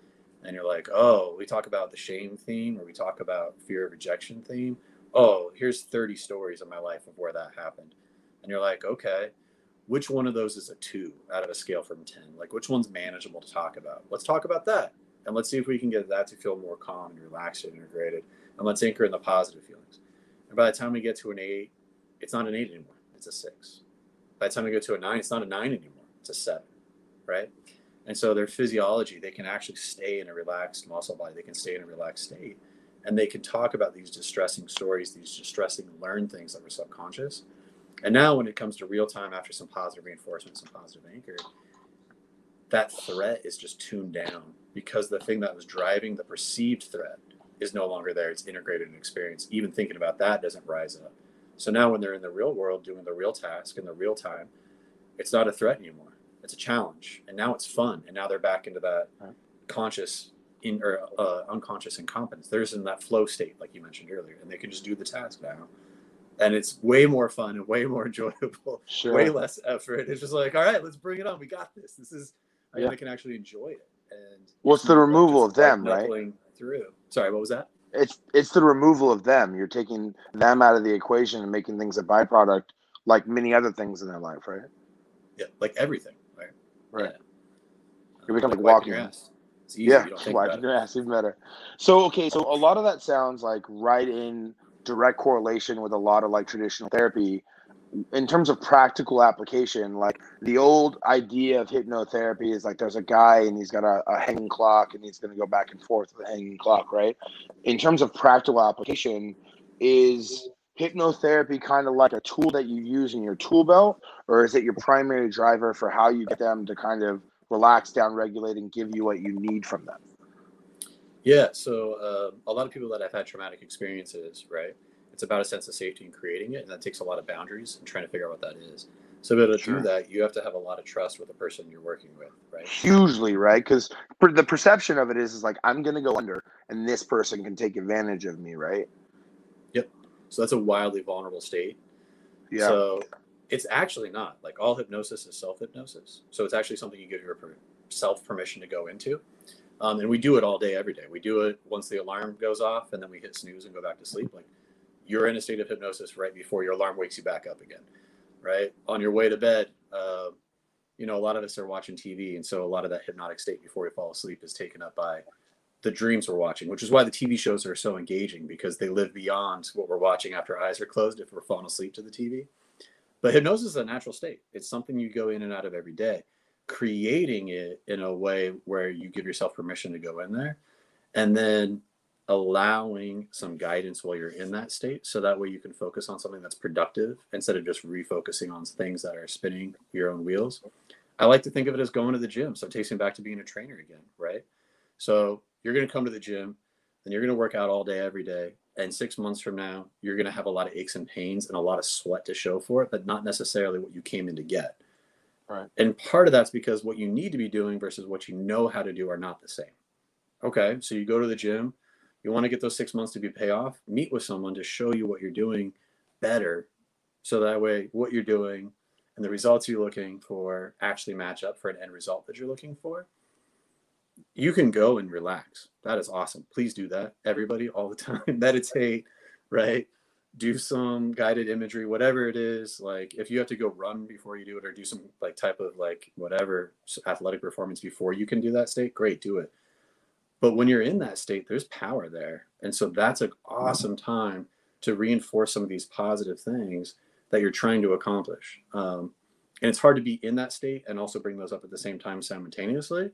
And you're like, oh, we talk about the shame theme, or we talk about fear of rejection theme. Oh, here's 30 stories in my life of where that happened. And you're like, okay, which one of those is a two out of a scale from 10? Like, which one's manageable to talk about? Let's talk about that. And let's see if we can get that to feel more calm and relaxed and integrated. And let's anchor in the positive feelings. And by the time we get to an eight, it's not an eight anymore. It's a six. By the time we get to a nine, it's not a nine anymore. A seven, right? And so their physiology, they can actually stay in a relaxed muscle body. They can stay in a relaxed state. And they can talk about these distressing stories, these distressing learned things that were subconscious. And now when it comes to real time after some positive reinforcement, some positive anchor, that threat is just tuned down because the thing that was driving the perceived threat is no longer there. It's integrated in experience. Even thinking about that doesn't rise up. So now when they're in the real world doing the real task in the real time, it's not a threat anymore. It's a challenge. And now it's fun. And now they're back into that Right. conscious in or uh, unconscious incompetence. They're just in that flow state, like you mentioned earlier, and they can just do the task now. And it's way more fun and way more enjoyable, Sure. way less effort. It's just like, all right, let's bring it on. We got this. This is, I Yeah. I can actually enjoy it. And Well, it's the removal of them, right? Through. Sorry, what was that? It's it's the removal of them. You're taking them out of the equation and making things a byproduct, like many other things in their life, right? Yeah, like everything, right? Yeah. You become like like walking. your ass. It's easy. Yeah, You don't think about it. your ass even better. So okay, so a lot of that sounds like right in direct correlation with a lot of like traditional therapy in terms of practical application, like the old idea of hypnotherapy is like there's a guy and he's got a, a hanging clock and he's going to go back and forth with a hanging clock, right? In terms of practical application, is hypnotherapy kind of like a tool that you use in your tool belt, or is it your primary driver for how you get them to kind of relax, down, regulate, and give you what you need from them? Yeah, so uh, a lot of people that have had traumatic experiences, right? It's about a sense of safety and creating it, and that takes a lot of boundaries and trying to figure out what that is. So, to be able to sure. do that, you have to have a lot of trust with the person you're working with, right? Hugely, right? Because the perception of it is, is like I'm going to go under, and this person can take advantage of me, right? So that's a wildly vulnerable state. Yeah. So it's actually not like all hypnosis is self hypnosis. So it's actually something you give yourself permission to go into. Um, and we do it all day, every day. We do it once the alarm goes off, and then we hit snooze and go back to sleep. Like you're in a state of hypnosis right before your alarm wakes you back up again, right? On your way to bed, uh, you know, a lot of us are watching TV, and so a lot of that hypnotic state before we fall asleep is taken up by the dreams we're watching, which is why the TV shows are so engaging because they live beyond what we're watching after our eyes are closed if we're falling asleep to the TV. But hypnosis is a natural state. It's something you go in and out of every day. Creating it in a way where you give yourself permission to go in there and then allowing some guidance while you're in that state so that way you can focus on something that's productive instead of just refocusing on things that are spinning your own wheels i like to think of it as going to the gym so it takes me back to being a trainer again right so you're going to come to the gym and you're going to work out all day every day and six months from now you're going to have a lot of aches and pains and a lot of sweat to show for it but not necessarily what you came in to get. Right. And part of that's because what you need to be doing versus what you know how to do are not the same. Okay so you go to the gym you want to get those six months to be pay off meet with someone to show you what you're doing better so that way what you're doing and the results you're looking for actually match up for an end result that you're looking for you can go and relax that is awesome please do that everybody all the time meditate right do some guided imagery whatever it is like if you have to go run before you do it or do some like type of like whatever athletic performance before you can do that state great do it but when you're in that state, there's power there. And so that's an awesome time to reinforce some of these positive things that you're trying to accomplish. Um, and it's hard to be in that state and also bring those up at the same time simultaneously.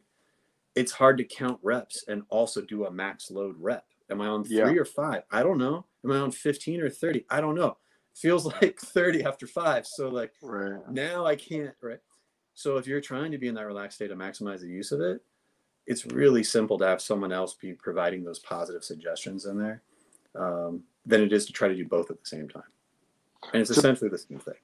It's hard to count reps and also do a max load rep. Am I on three yeah. or five? I don't know. Am I on 15 or 30? I don't know. Feels like 30 after five. So like right. now I can't, right? So if you're trying to be in that relaxed state to maximize the use of it, it's really simple to have someone else be providing those positive suggestions in there um, than it is to try to do both at the same time. And it's so essentially the same thing.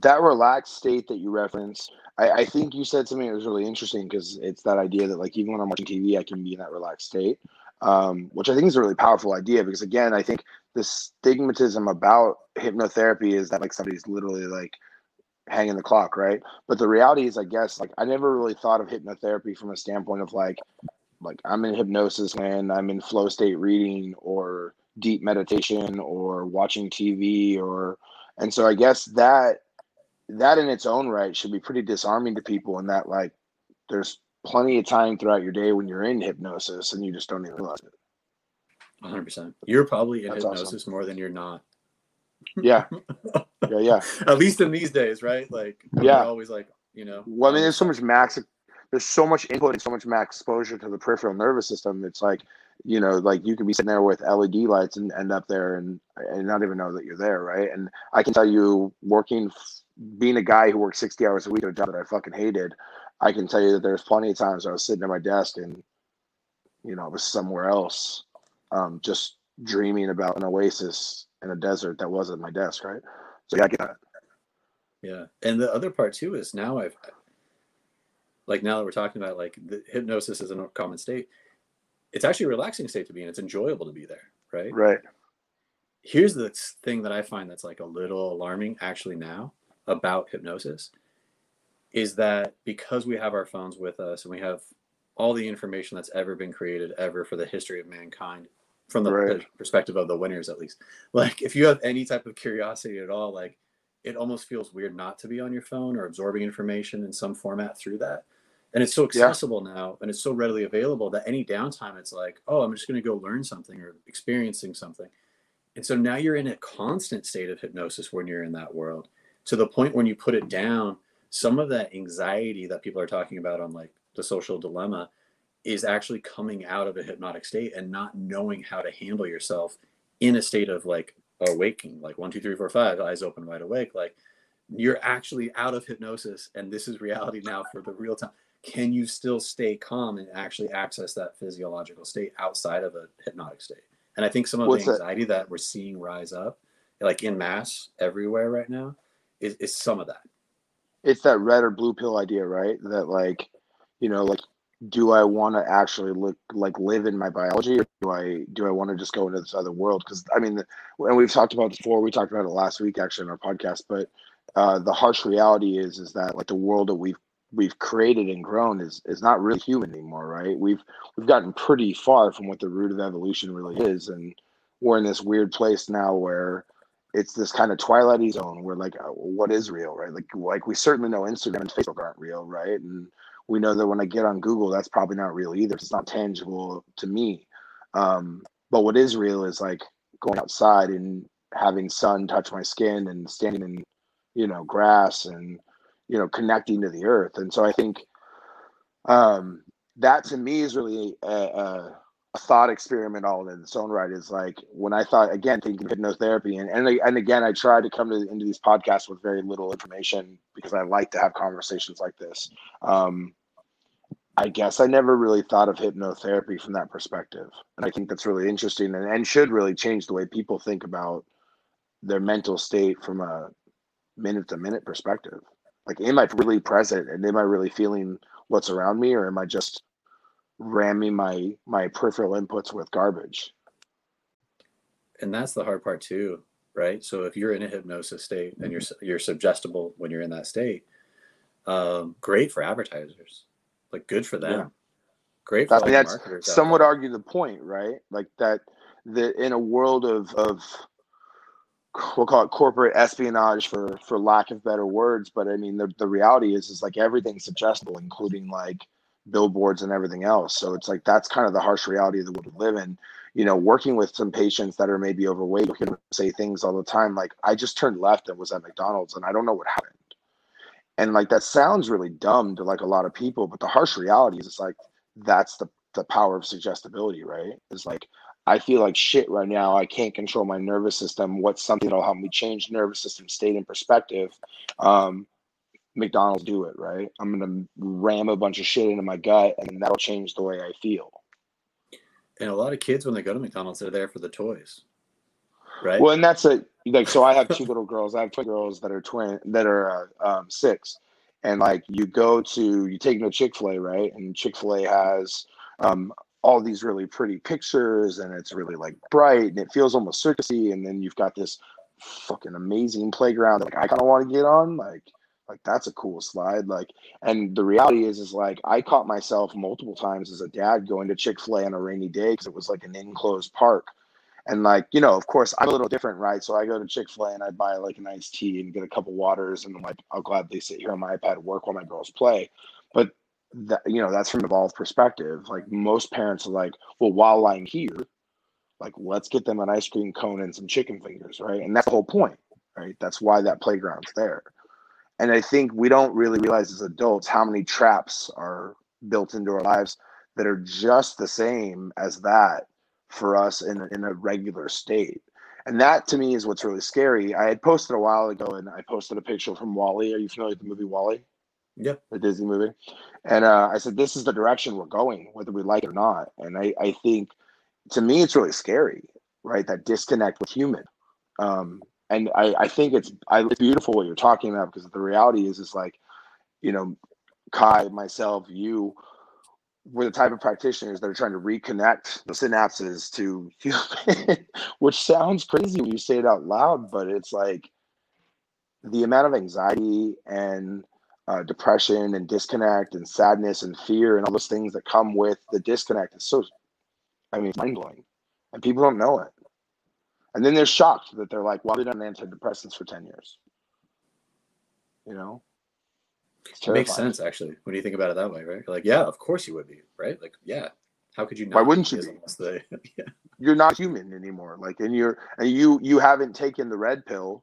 That relaxed state that you referenced, I, I think you said something that was really interesting because it's that idea that like even when I'm watching TV, I can be in that relaxed state, um, which I think is a really powerful idea because again, I think the stigmatism about hypnotherapy is that like somebody's literally like hanging the clock, right? But the reality is, I guess, like I never really thought of hypnotherapy from a standpoint of like, like I'm in hypnosis when I'm in flow state reading or deep meditation or watching TV or, and so I guess that that in its own right should be pretty disarming to people in that like there's plenty of time throughout your day when you're in hypnosis and you just don't even realize it. 100%. You're probably in That's hypnosis awesome. more than you're not. Yeah. yeah, yeah. At least in these days, right? Like, yeah, always like, you know. Well, I mean, there's so much max, there's so much input and so much max exposure to the peripheral nervous system. It's like, you know, like you could be sitting there with LED lights and end up there and and not even know that you're there, right? And I can tell you, working, being a guy who worked 60 hours a week at a job that I fucking hated, I can tell you that there's plenty of times I was sitting at my desk and, you know, I was somewhere else, um, just dreaming about an oasis in a desert that wasn't my desk, right? So yeah, I get that. Yeah, and the other part too is now I've like now that we're talking about like the hypnosis is a common state. It's actually a relaxing state to be in. It's enjoyable to be there, right? Right. Here's the thing that I find that's like a little alarming actually now about hypnosis is that because we have our phones with us and we have all the information that's ever been created ever for the history of mankind from the right. perspective of the winners at least like if you have any type of curiosity at all like it almost feels weird not to be on your phone or absorbing information in some format through that and it's so accessible yeah. now and it's so readily available that any downtime it's like oh i'm just going to go learn something or experiencing something And so now you're in a constant state of hypnosis when you're in that world to the point when you put it down, some of that anxiety that people are talking about on like the social dilemma is actually coming out of a hypnotic state and not knowing how to handle yourself in a state of like awaking, like one, two, three, four, five, eyes open, wide awake. Like you're actually out of hypnosis and this is reality now for the real time. Can you still stay calm and actually access that physiological state outside of a hypnotic state? And I think some of What's the anxiety that? that we're seeing rise up, like in mass everywhere right now, is, is some of that. It's that red or blue pill idea, right? That like, you know, like do I want to actually look like live in my biology, or do I do I want to just go into this other world? Because I mean, and we've talked about before. We talked about it last week actually in our podcast. But uh, the harsh reality is is that like the world that we've we've created and grown is is not really human anymore, right? We've we've gotten pretty far from what the root of evolution really is, and we're in this weird place now where it's this kind of twilighty zone where like uh, what is real, right? Like like we certainly know Instagram and Facebook aren't real, right? And we know that when I get on Google, that's probably not real either. It's not tangible to me. Um, but what is real is like going outside and having sun touch my skin and standing in, you know, grass and, you know, connecting to the earth. And so I think um, that to me is really a, thought experiment all in its own right. Is like when I thought again thinking of hypnotherapy and and, and again I tried to come to into these podcasts with very little information because I like to have conversations like this. Um, I guess I never really thought of hypnotherapy from that perspective. And I think that's really interesting and, and should really change the way people think about their mental state from a minute to minute perspective. Like, am I really present and am I really feeling what's around me or am I just ramming my my peripheral inputs with garbage? And that's the hard part too, right? So if you're in a hypnosis state and you're you're suggestible when you're in that state, um, great for advertisers like good for them. Yeah. Great. For I mean, that's some would argue the point, right? Like that, that in a world of of we'll call it corporate espionage for for lack of better words, but I mean the the reality is is like everything's suggestible, including like billboards and everything else. So it's like that's kind of the harsh reality of the world we live in. You know, working with some patients that are maybe overweight you can say things all the time like, I just turned left and was at McDonald's and I don't know what happened. And like that sounds really dumb to like a lot of people but the harsh reality is it's like that's the the power of suggestibility right? It's like i feel like shit right now. I can't control my nervous system. What's something that'll help me change nervous system state and perspective? Um mcdonald's do it right? I'm gonna ram a bunch of shit into my gut and that'll change the way i feel. And a lot of kids when they go to mcdonald's they're there for the toys right? Well and that's a like so i have two little girls. I have two girls that are twin that are uh, um, six. And like you go to you take them to chick-fil-a right? And chick-fil-a has um, all these really pretty pictures and it's really like bright and it feels almost circusy. And then you've got this fucking amazing playground that like i kind of want to get on like like that's a cool slide like and the reality is is like i caught myself multiple times as a dad going to chick-fil-a on a rainy day because it was like an enclosed park and like, you know, of course, I'm a little different, right? So I go to Chick fil A and I buy like an iced tea and get a couple waters. And I'm like, I'll gladly sit here on my iPad work while my girls play. But that, you know, that's from an evolved perspective. Like most parents are like, well, while I'm here, like, let's get them an ice cream cone and some chicken fingers, right? And that's the whole point, right? That's why that playground's there. And I think we don't really realize as adults how many traps are built into our lives that are just the same as that for us in, in a regular state. And that to me is what's really scary. I had posted a while ago and I posted a picture from WALL-E. Are you familiar with the movie WALL-E? Yeah. The Disney movie. And uh, I said, this is the direction we're going, whether we like it or not. And I, I think to me, it's really scary, right? That disconnect with human. Um, and I, I think it's, I, it's beautiful what you're talking about because the reality is, is like, you know, Kai, myself, you, we're the type of practitioners that are trying to reconnect the synapses to human, which sounds crazy when you say it out loud, but it's like the amount of anxiety and uh, depression and disconnect and sadness and fear and all those things that come with the disconnect is so, I mean, mind blowing. And people don't know it. And then they're shocked that they're like, well, I've been on antidepressants for 10 years. You know? It makes sense actually when you think about it that way, right? You're like, yeah, of course you would be, right? Like, yeah, How could you not? Why wouldn't you they- yeah. You're not human anymore. Like, and you're and you you haven't taken the red pill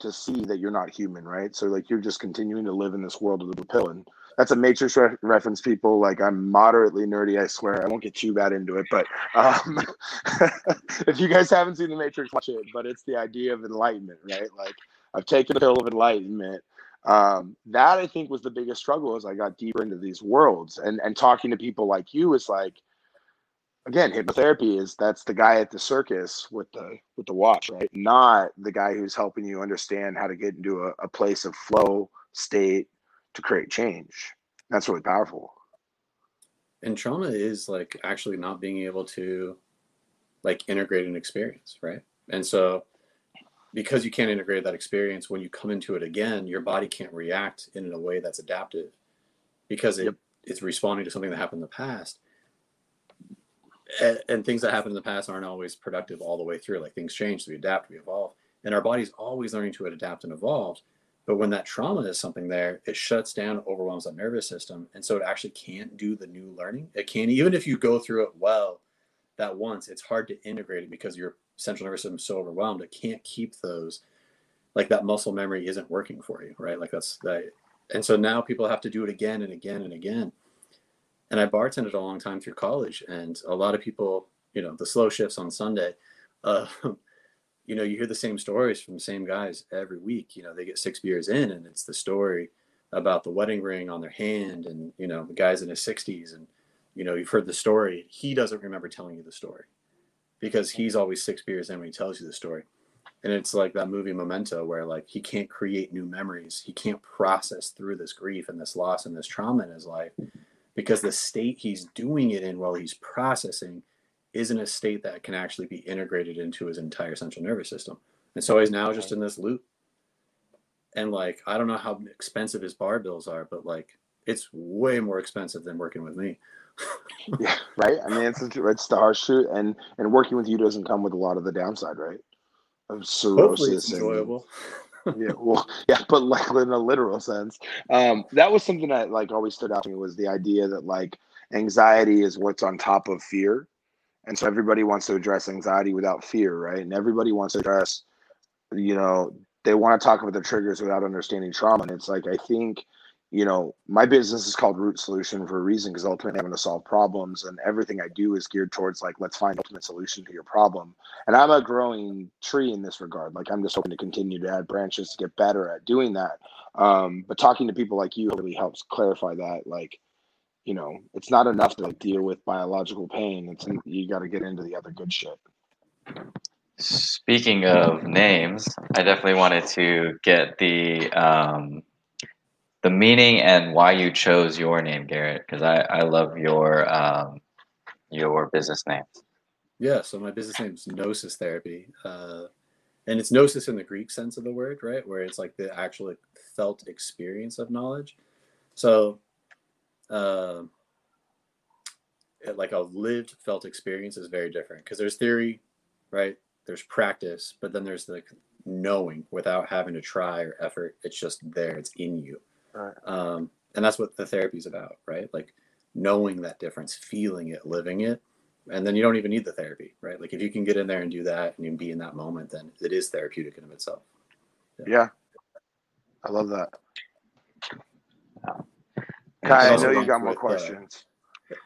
to see that you're not human, right? So like you're just continuing to live in this world of the pill, and that's a Matrix re- reference. People like I'm moderately nerdy. I swear I won't get too bad into it, but um, if you guys haven't seen the Matrix, watch it. But it's the idea of enlightenment, right? Like I've taken the pill of enlightenment. Um, that I think was the biggest struggle as I got deeper into these worlds, and and talking to people like you is like again hypnotherapy is that's the guy at the circus with the with the watch right not the guy who's helping you understand how to get into a, a place of flow state to create change. That's really powerful. And trauma is like actually not being able to like integrate an experience right? And so because you can't integrate that experience when you come into it again your body can't react in a way that's adaptive because it, Yep. it's responding to something that happened in the past. And, and things that happen in the past aren't always productive all the way through. Like things change we adapt we evolve. And our body's always learning to adapt and evolve but when that trauma is something there it shuts down overwhelms that nervous system and so it actually can't do the new learning. It can't even if you go through it well that once it's hard to integrate it because your central nervous system is so overwhelmed it can't keep those like that muscle memory isn't working for you right? Like that's that and so now people have to do it again and again and again. And i bartended a long time through college and a lot of people you know the slow shifts on sunday uh, you know you hear the same stories from the same guys every week you know they get six beers in and it's the story about the wedding ring on their hand and you know the guy's in his 60s and you know you've heard the story. He doesn't remember telling you the story because he's always six beers in when he tells you the story. And it's like that movie memento where like he can't create new memories. He can't process through this grief and this loss and this trauma in his life because the state he's doing it in while he's processing isn't a state that can actually be integrated into his entire central nervous system. And so he's now just in this loop. And like i don't know how expensive his bar bills are but like it's way more expensive than working with me. Yeah right? I mean it's, it's the harsh truth and and working with you doesn't come with a lot of the downside right? Of hopefully it's cirrhosis and enjoyable. Yeah well yeah but like in a literal sense. Um that was something that like always stood out to me was the idea that like anxiety is what's on top of fear and so everybody wants to address anxiety without fear right? And everybody wants to address you know they want to talk about the triggers without understanding trauma. And it's like i think you know my business is called root solution for a reason because ultimately i'm going to solve problems and everything i do is geared towards like let's find ultimate solution to your problem. And i'm a growing tree in this regard. Like i'm just hoping to continue to add branches to get better at doing that. Um, but talking to people like you really helps clarify that like you know it's not enough to like deal with biological pain it's you got to get into the other good shit Speaking of names, I definitely wanted to get the um, the meaning and why you chose your name, Garrett, because I, I love your um, your business name. Yeah, so my business name is Gnosis Therapy. Uh, and it's gnosis in the Greek sense of the word, right? Where it's like the actual felt experience of knowledge. So, uh, like a lived felt experience is very different because there's theory, right? There's practice, but then there's the knowing without having to try or effort. It's just there, it's in you. Right. Um, and that's what the therapy is about, right? Like knowing that difference, feeling it, living it, and then you don't even need the therapy, right? Like if you can get in there and do that and be in that moment, then it is therapeutic in of itself. yeah i love that And kai i know you got more with, uh, questions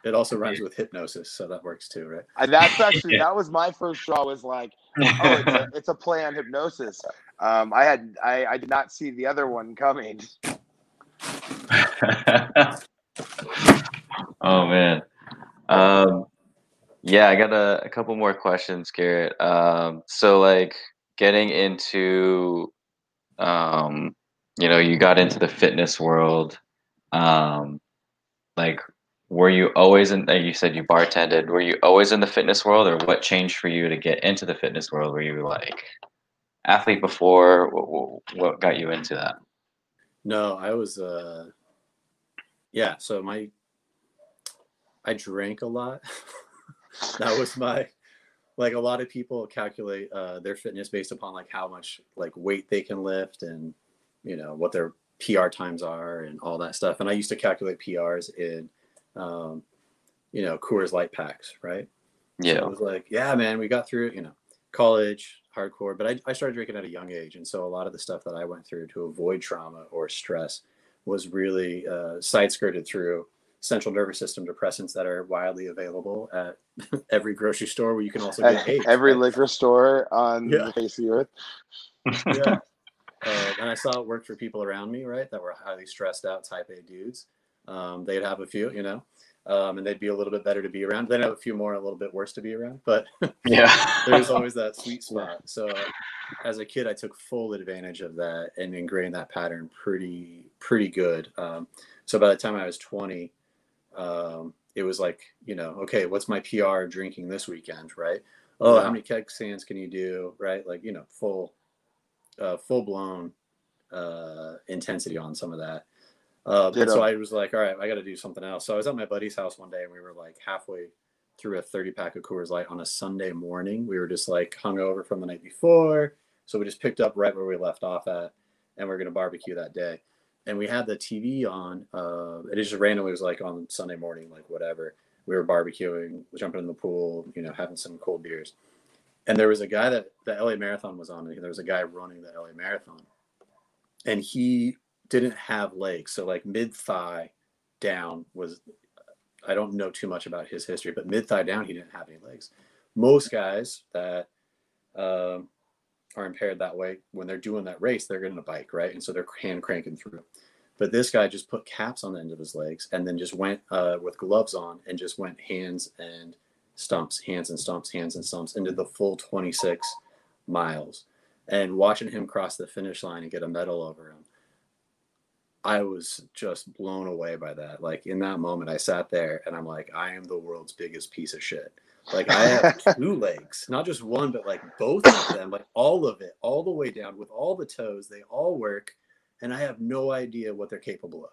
It also rhymes with hypnosis, so that works too, right? And that's actually that was my first draw. Was like, oh, it's a, it's a play on hypnosis. Um, I had I, I did not see the other one coming. oh man. Um, yeah, I got a, a couple more questions, Garrett. Um, so like getting into, um, you know, you got into the fitness world. Um, like, were you always in? You said you bartended. Were you always in the fitness world, or what changed for you to get into the fitness world? Were you like athlete before? What, what got you into that? No, I was uh yeah, so my I drank a lot. that was my like a lot of people calculate uh their fitness based upon like how much like weight they can lift and you know what their PR times are and all that stuff. And I used to calculate PRs in um you know, Coors Light packs, right? Yeah. So it was like, yeah, man, we got through, you know, college, hardcore, but I, I started drinking at a young age. And so a lot of the stuff that I went through to avoid trauma or stress was really uh, side skirted through central nervous system depressants that are widely available at every grocery store where you can also get Every right? liquor store on Yeah. the face of the earth. yeah. Uh, and I saw it work for people around me, right, that were highly stressed out type A dudes. Um, they'd have a few, you know, um, and they'd be a little bit better to be around. They'd have a few more, a little bit worse to be around, but Yeah. there's always that sweet spot. So as a kid, I took full advantage of that and ingrained that pattern pretty, pretty good. Um, so by the time I was 20, um, it was like, you know, okay, what's my PR drinking this weekend, right? Oh, how many keg stands can you do, right? Like, you know, full, uh, full blown uh, intensity on some of that. Uh, and so I was like, all right, I got to do something else. So I was at my buddy's house one day and we were like halfway through a 30 pack of Coors Light on a Sunday morning. We were just like hungover from the night before. So we just picked up right where we left off at and we are going to barbecue that day. And we had the TV on. Uh, it just randomly was like on Sunday morning, like whatever. We were barbecuing, jumping in the pool, you know, having some cold beers. And there was a guy that the LA Marathon was on. And there was a guy running the LA Marathon. And he didn't have legs. So like mid thigh down was I don't know too much about his history, but mid thigh down, he didn't have any legs. Most guys that um, are impaired that way, when they're doing that race, they're getting a bike, right? And so they're hand cranking through. But this guy just put caps on the end of his legs and then just went uh, with gloves on and just went hands and stumps, hands and stumps, hands and stumps into the full 26 miles. And watching him cross the finish line and get a medal over him, I was just blown away by that. Like in that moment, I sat there and I'm like, I am the world's biggest piece of shit. Like I have two legs, not just one, but like both of them, like all of it, all the way down with all the toes. They all work, and I have no idea what they're capable of.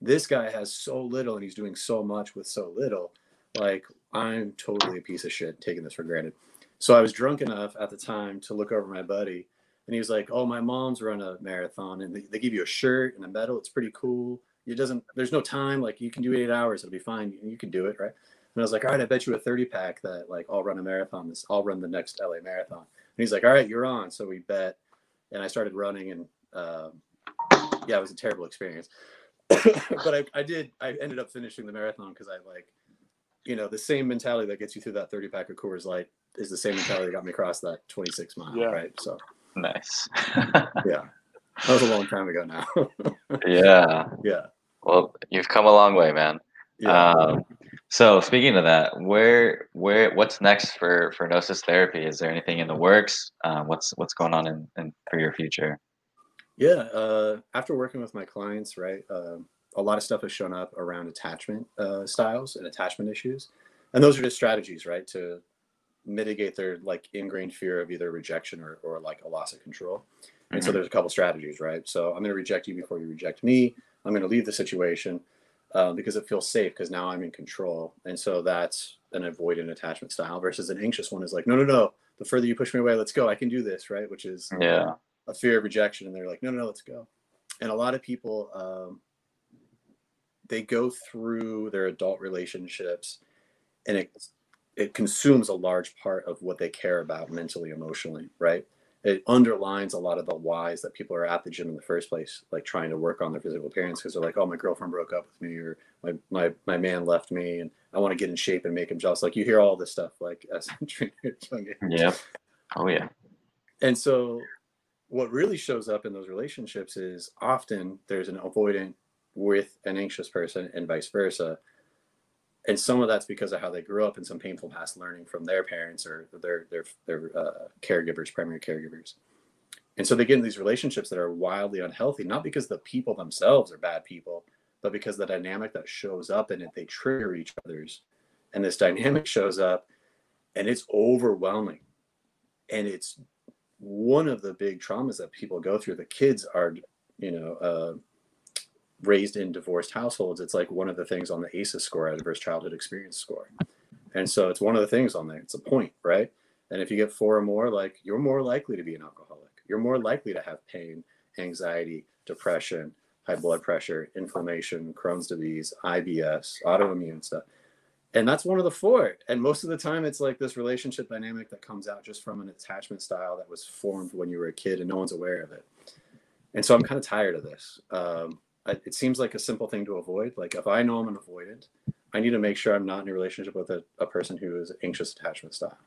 This guy has so little, and he's doing so much with so little. Like I'm totally a piece of shit taking this for granted. So I was drunk enough at the time to look over my buddy and he was like, "Oh, my mom's run a marathon, and they, they give you a shirt and a medal. It's pretty cool. It doesn't. There's no time. Like you can do eight hours. It'll be fine. You can do it, right?" And I was like, "All right, I bet you a 30 pack that like I'll run a marathon. This I'll run the next LA marathon." And he's like, "All right, you're on." So we bet, and I started running, and um, yeah, it was a terrible experience. but I, I did. I ended up finishing the marathon because I like, you know, the same mentality that gets you through that 30 pack of Coors Light is the same mentality that got me across that 26 mile, Yeah. right? So nice. yeah, that was a long time ago now. yeah. yeah, Well, you've come a long way, man. yeah. Um, so speaking of that, where where what's next for for Gnosis Therapy? Is there anything in the works? Um, what's what's going on in, in for your future? Yeah, uh, after working with my clients, right, um, a lot of stuff has shown up around attachment uh, styles and attachment issues, and those are just strategies, right, to mitigate their like ingrained fear of either rejection or, or like a loss of control. And so Mhm. there's a couple strategies, right? So I'm going to reject you before you reject me. I'm going to leave the situation um, because it feels safe because now I'm in control. And so that's an avoidant attachment style versus an anxious one is like, no, no, no. The further you push me away, let's go. I can do this, right? Which is Yeah. a fear of rejection and they're like no no no let's go and a lot of people um, they go through their adult relationships and it it consumes a large part of what they care about mentally emotionally right it underlines a lot of the whys that people are at the gym in the first place like trying to work on their physical appearance because they're like oh my girlfriend broke up with me or my, my my man left me and i want to get in shape and make him jealous like you hear all this stuff like as a trainer at young age. Yep. Oh yeah. And so, what really shows up in those relationships is often there's an avoidant with an anxious person and vice versa. And some of that's because of how they grew up and some painful past learning from their parents or their their their uh, caregivers, primary caregivers. And so they get in these relationships that are wildly unhealthy, not because the people themselves are bad people, but because the dynamic that shows up in it, they trigger each other's. And this dynamic shows up and it's overwhelming. And it's one of the big traumas that people go through. The kids are, you know, uh, raised in divorced households. It's like one of the things on the ACEs score, Adverse Childhood Experience score. And so it's one of the things on there. It's a point, right? And if you get four or more, like you're more likely to be an alcoholic. You're more likely to have pain, anxiety, depression, high blood pressure, inflammation, Crohn's disease, IBS, autoimmune stuff. and that's one of the four and most of the time it's like this relationship dynamic that comes out just from an attachment style that was formed when you were a kid and no one's aware of it and so i'm kind of tired of this um, it seems like a simple thing to avoid like if i know i'm an avoidant i need to make sure i'm not in a relationship with a, a person who is anxious attachment style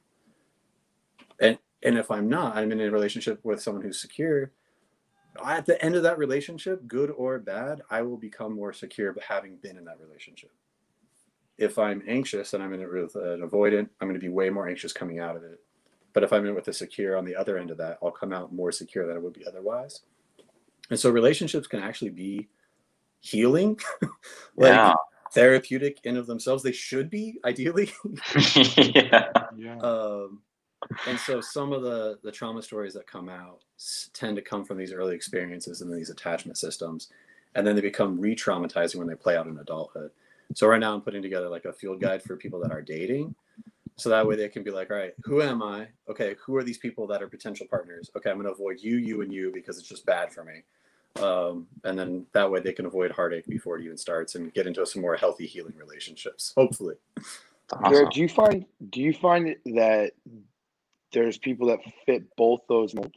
and and if i'm not i'm in a relationship with someone who's secure at the end of that relationship good or bad i will become more secure having been in that relationship if I'm anxious and I'm in it with an avoidant, I'm going to be way more anxious coming out of it. But if I'm in it with a secure on the other end of that, I'll come out more secure than I would be otherwise. And so relationships can actually be healing, like yeah. therapeutic in of themselves. They should be ideally. yeah. yeah. Um, and so some of the the trauma stories that come out tend to come from these early experiences and these attachment systems, and then they become re-traumatizing when they play out in adulthood. So right now I'm putting together like a field guide for people that are dating. So that way they can be like, all right, who am I? Okay, who are these people that are potential partners? Okay, I'm going to avoid you, you, and you because it's just bad for me. Um, and then that way they can avoid heartache before it even starts and get into some more healthy healing relationships. Hopefully. Awesome. do you find do you find that there's people that fit both those molds?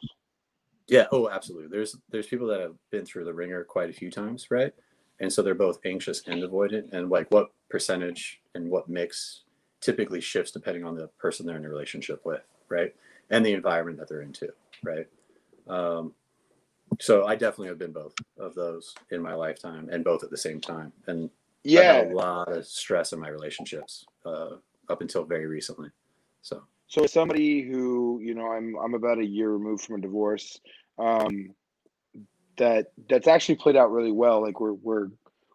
Yeah. Oh, absolutely. There's there's people that have been through the ringer quite a few times, right? and so they're both anxious and avoidant and like what percentage and what mix typically shifts depending on the person they're in a relationship with right and the environment that they're into right um, so i definitely have been both of those in my lifetime and both at the same time and yeah a lot of stress in my relationships uh, up until very recently so so as somebody who you know i'm i'm about a year removed from a divorce um that that's actually played out really well. Like we're we're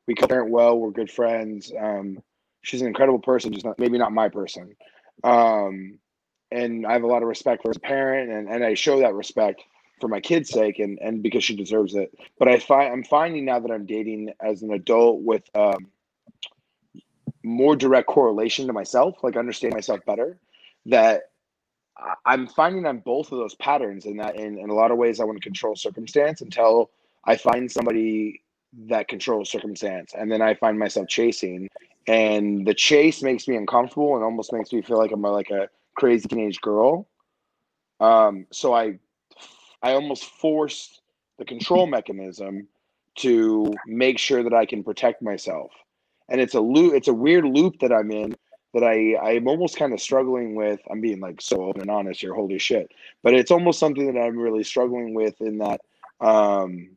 we co-parent well. We're good friends. Um, she's an incredible person, just not maybe not my person. Um, and I have a lot of respect for her as a parent, and and I show that respect for my kid's sake, and and because she deserves it. But I find I'm finding now that I'm dating as an adult with um, more direct correlation to myself, like understand myself better. That I'm finding on both of those patterns in that in, in a lot of ways I want to control circumstance until I find somebody that controls circumstance and then I find myself chasing and the chase makes me uncomfortable and almost makes me feel like I'm a, like a crazy teenage girl. Um, so I I almost forced the control mechanism to make sure that I can protect myself. And it's a loop it's a weird loop that I'm in that I I'm almost kind of struggling with. I'm being like so open and honest here, holy shit. But it's almost something that I'm really struggling with in that um,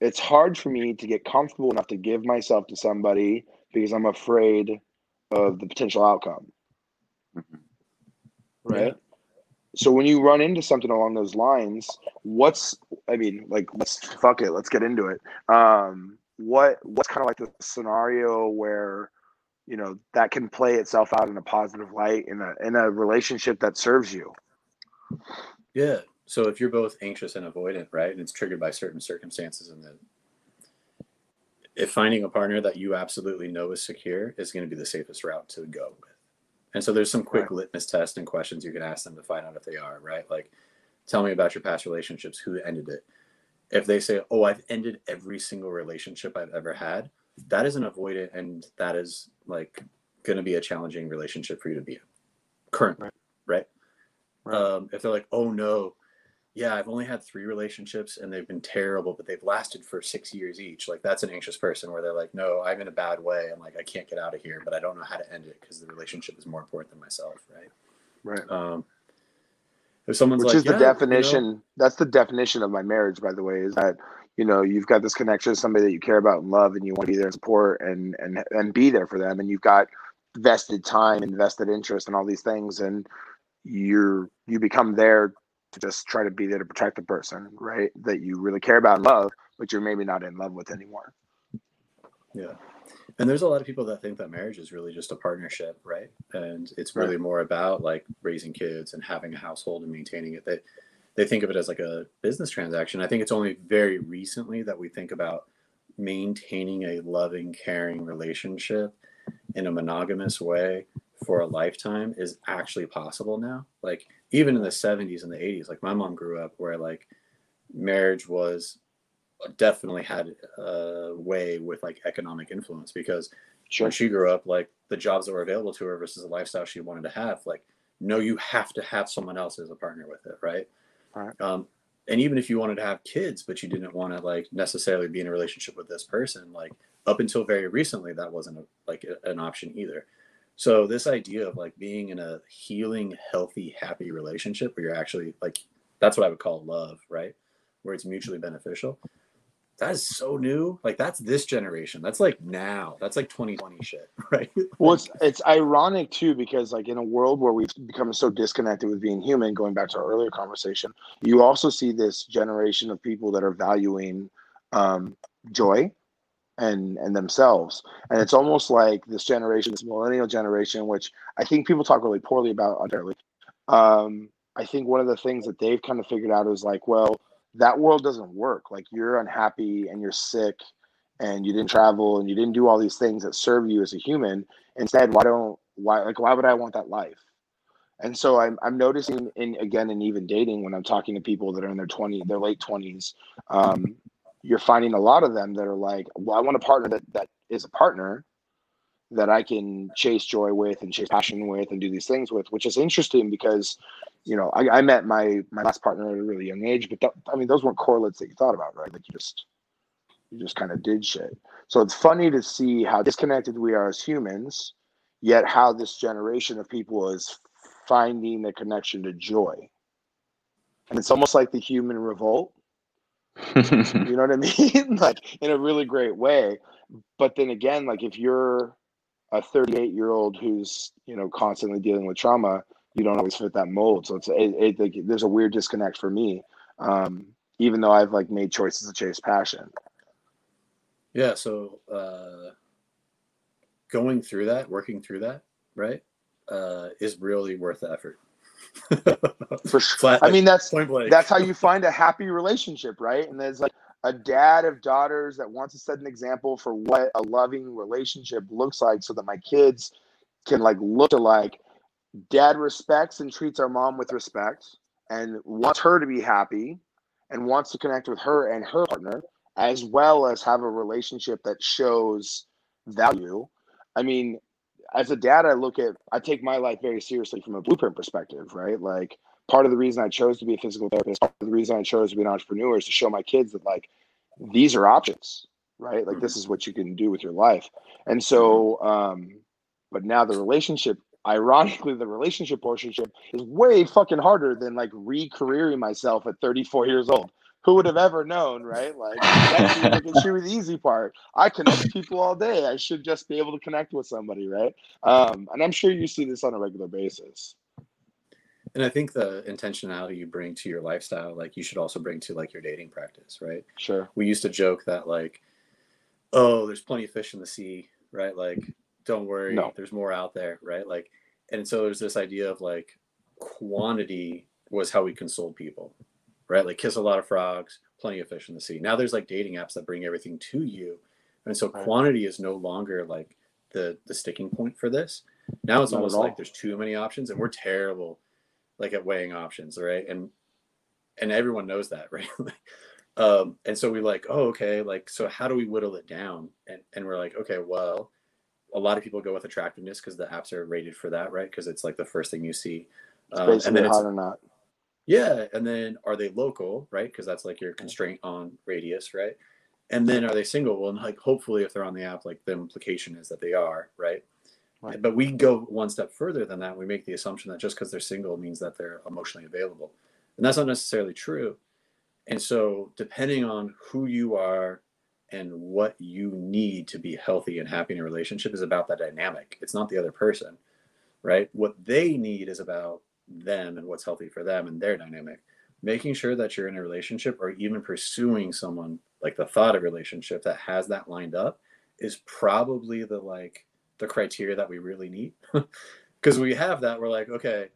it's hard for me to get comfortable enough to give myself to somebody because I'm afraid of the potential outcome. Mm-hmm. Right. Yeah. So when you run into something along those lines, what's I mean, like let's fuck it, let's get into it. Um, what what's kind of like the scenario where you know that can play itself out in a positive light in a in a relationship that serves you? Yeah. So if you're both anxious and avoidant right and it's triggered by certain circumstances and then if finding a partner that you absolutely know is secure is going to be the safest route to go and so there's some quick right. litmus test and questions you can ask them to find out if they are right like tell me about your past relationships who ended it if they say oh i've ended every single relationship i've ever had that is an avoidant and that is like going to be a challenging relationship for you to be in currently right, right? right. Um, if they're like oh no yeah i've only had three relationships and they've been terrible but they've lasted for six years each. Like that's an anxious person where they're like no i'm in a bad way. I'm like i can't get out of here but i don't know how to end it because the relationship is more important than myself right? Right. Um, if someone's which like, is the yeah, definition you know, that's the definition of my marriage by the way is that you know you've got this connection to somebody that you care about and love and you want to be there and support and and and be there for them and you've got vested time and vested interest and all these things and you're you become there to just try to be there to protect the person right that you really care about and love but you're maybe not in love with anymore yeah and there's a lot of people that think that marriage is really just a partnership right and it's really right. more about like raising kids and having a household and maintaining it that they think of it as like a business transaction. I think it's only very recently that we think about maintaining a loving, caring relationship in a monogamous way for a lifetime is actually possible now. Like even in the 70s and the 80s, like my mom grew up where like marriage was definitely had a way with like economic influence because sure. when she grew up, like the jobs that were available to her versus the lifestyle she wanted to have like no you have to have someone else as a partner with it right Right. um, and even if you wanted to have kids but you didn't want to like necessarily be in a relationship with this person like up until very recently that wasn't a, like an option either so this idea of like being in a healing healthy happy relationship where you're actually like that's what i would call love right? Where it's mutually beneficial. That is so new. Like that's this generation. That's like now. That's like 2020 shit right? Well, it's, it's ironic too because like in a world where we've become so disconnected with being human, going back to our earlier conversation, you also see this generation of people that are valuing um, joy and and themselves, and it's almost like this generation, this millennial generation, which I think people talk really poorly about unfairly. Um, I think one of the things that they've kind of figured out is like, well, that world doesn't work. Like you're unhappy and you're sick and you didn't travel and you didn't do all these things that serve you as a human instead why don't why like why would i want that life and so i'm, I'm noticing in again in even dating when i'm talking to people that are in their 20 their late 20s um, you're finding a lot of them that are like well i want a partner that that is a partner that i can chase joy with and chase passion with and do these things with which is interesting because you know i, I met my my last partner at a really young age but that, i mean those weren't correlates that you thought about right like you just you just kind of did shit. So it's funny to see how disconnected we are as humans, yet how this generation of people is finding the connection to joy. And it's almost like the human revolt. You know what I mean? like in a really great way. But then again, like if you're a 38 year old who's you know constantly dealing with trauma, you don't always fit that mold. So it's it, it like, there's a weird disconnect for me. Um, even though I've like made choices to chase passion. Yeah, so uh, going through that, working through that, right, uh, is really worth the effort. For sure. Flat, I mean, that's that's how you find a happy relationship, right? And there's like a dad of daughters that wants to set an example for what a loving relationship looks like, so that my kids can like look to like dad respects and treats our mom with respect and wants her to be happy and wants to connect with her and her partner as well as have a relationship that shows value. I mean, as a dad, I look at, I take my life very seriously from a blueprint perspective, right? Like, part of the reason I chose to be a physical therapist, part of the reason I chose to be an entrepreneur is to show my kids that, like, these are options, right? Like, this is what you can do with your life. And so, um, but now the relationship, ironically, the relationship portion is way fucking harder than like re-careering myself at 34 years old who would have ever known, right? Like that seems like it should be the easy part. I connect with people all day. I should just be able to connect with somebody, right? Um, and I'm sure you see this on a regular basis. and I think the intentionality you bring to your lifestyle, like you should also bring to like your dating practice, right? Sure. We used to joke that like, oh, there's plenty of fish in the sea, right? Like, don't worry, No. there's more out there, right? Like, and so there's this idea of like quantity was how we consoled people, right? Like kiss a lot of frogs, plenty of fish in the sea. Now there's like dating apps that bring everything to you, and so Right. quantity is no longer like the the sticking point for this. Now it's Not almost like there's too many options, and we're terrible, like at weighing options, right? And and everyone knows that, right? um, and so we like, oh, okay, like so how do we whittle it down? And and we're like, okay, well, a lot of people go with attractiveness because the apps are rated for that, right? Because it's like the first thing you see. Um, and then it's hot or not. Yeah, and then are they local, right? Because that's like your constraint on radius, right? And then are they single? Well, and like hopefully, if they're on the app, like the implication is that they are, right? Right. But we go one step further than that. We make the assumption that just because they're single means that they're emotionally available, and that's not necessarily true. And so, depending on who you are and what you need to be healthy and happy in a relationship, is about that dynamic. It's not the other person, right? What they need is about them and what's healthy for them and their dynamic. Making sure that you're in a relationship or even pursuing someone like the thought of relationship that has that lined up is probably the like the criteria that we really need. Because we have that, we're like, okay,